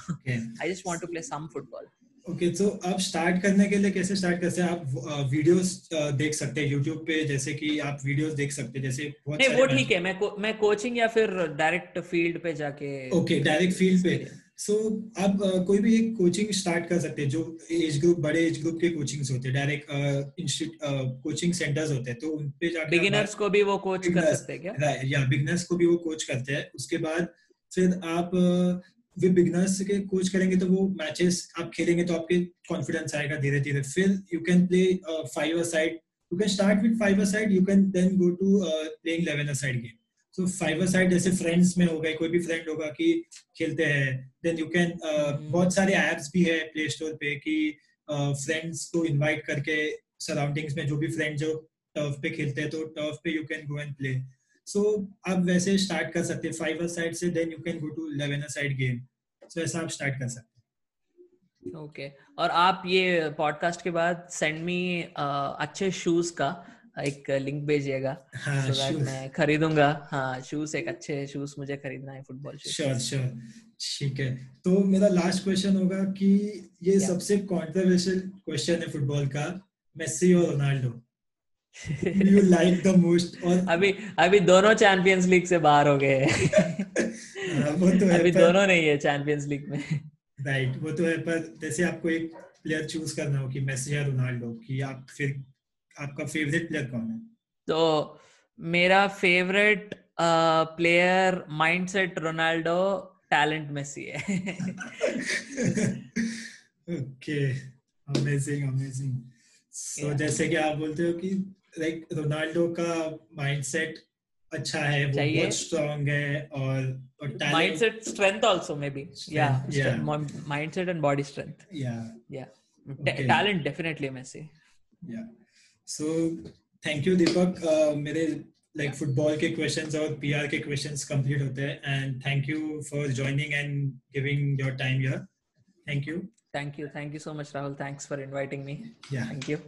I just want to play some football okay तो आप स्टार्ट करने के लिए कैसे स्टार्ट करते हैं? आप वीडियोस देख सकते हैं यूट्यूब पे जैसे कि आप वीडियोस देख सकते हैं जैसे बहुत नहीं वो ठीक है मैं को, मैं कोचिंग या फिर डायरेक्ट फ़ील्ड पे जाके ओके डायरेक्ट फ़ील्ड पे। सो so, आप uh, कोई भी एक कोचिंग स्टार्ट कर सकते हैं जो एज ग्रुप बड़े एज ग्रुप के कोचिंग्स होते हैं डायरेक्ट कोचिंग सेंटर्स होते हैं तो उन पे जाकर बिगिनर्स को भी वो कोच कर सकते हैं क्या? या बिगिनर्स को भी वो कोच करते हैं। उसके बाद फिर आप वे बिगनर्स के कोच करेंगे तो वो मैचेस आप खेलेंगे तो आपके कॉन्फिडेंस आएगा धीरे धीरे। फिर you can play five side you can start with five side you can then go to playing eleven side game so five side जैसे फ्रेंड्स में हो गए कोई भी फ्रेंड होगा कि खेलते हैं देन यू कैन बहुत सारे एप्स भी है प्ले स्टोर पे कि फ्रेंड्स uh, को इनवाइट करके सराउंडिंग्स में जो भी फ्रेंड जो टर्फ पे खेलते हैं तो टर्फ पे you can go and play so आप वैसे स्टार्ट कर सकते हैं फाइव साइड से then you can go to eleven side game so ऐसा आप स्टार्ट कर सकते हैं। Okay okay. और आप ये पॉडकास्ट के बाद सेंड मी अच्छे शूज़ का एक लिंक भेजिएगा हाँ, so मैं खरीदूँगा। हाँ शूज़ एक अच्छे शूज़ मुझे खरीदना है फुटबॉल शूज़ श्योर श्योर ठीक है। तो मेरा लास्ट क्वेश्चन होगा कि ये yeah. सबसे कंट्रोवर्शियल क्वेश्चन है फुटबॉल का मेसी और Ronaldo. You like the most और अभी अभी दोनों चैंपियंस लीग से बाहर हो गए हाँ, वो तो है अभी पर... दोनों नहीं है चैंपियंस लीग में। राइट right, वो तो है पर जैसे आपको एक प्लेयर चूज़ करना हो कि मेसी या रोनाल्डो कि आप फिर आपका फेवरेट प्लेयर कौन है? तो मेरा favourite player mindset Ronaldo talent Messi है। ओके अमेजिंग अमेजिंग सो जैसे कि आप बोलते हो कि लाइक रोनाल्डो का माइंडसेट अच्छा है वो बहुत स्ट्रांग है और mindset strength also may be या माइंडसेट एंड बॉडी स्ट्रेंथ या या टैलेंट डेफिनेटली मेसी या सो थैंक यू दीपक मेरे लाइक फुटबॉल के क्वेश्चंस और पीआर के क्वेश्चंस कंप्लीट होते हैं and thank you for joining and giving your time here thank you Thank you. Thank you so much, Rahul. Thanks for inviting me. Yeah. Thank you.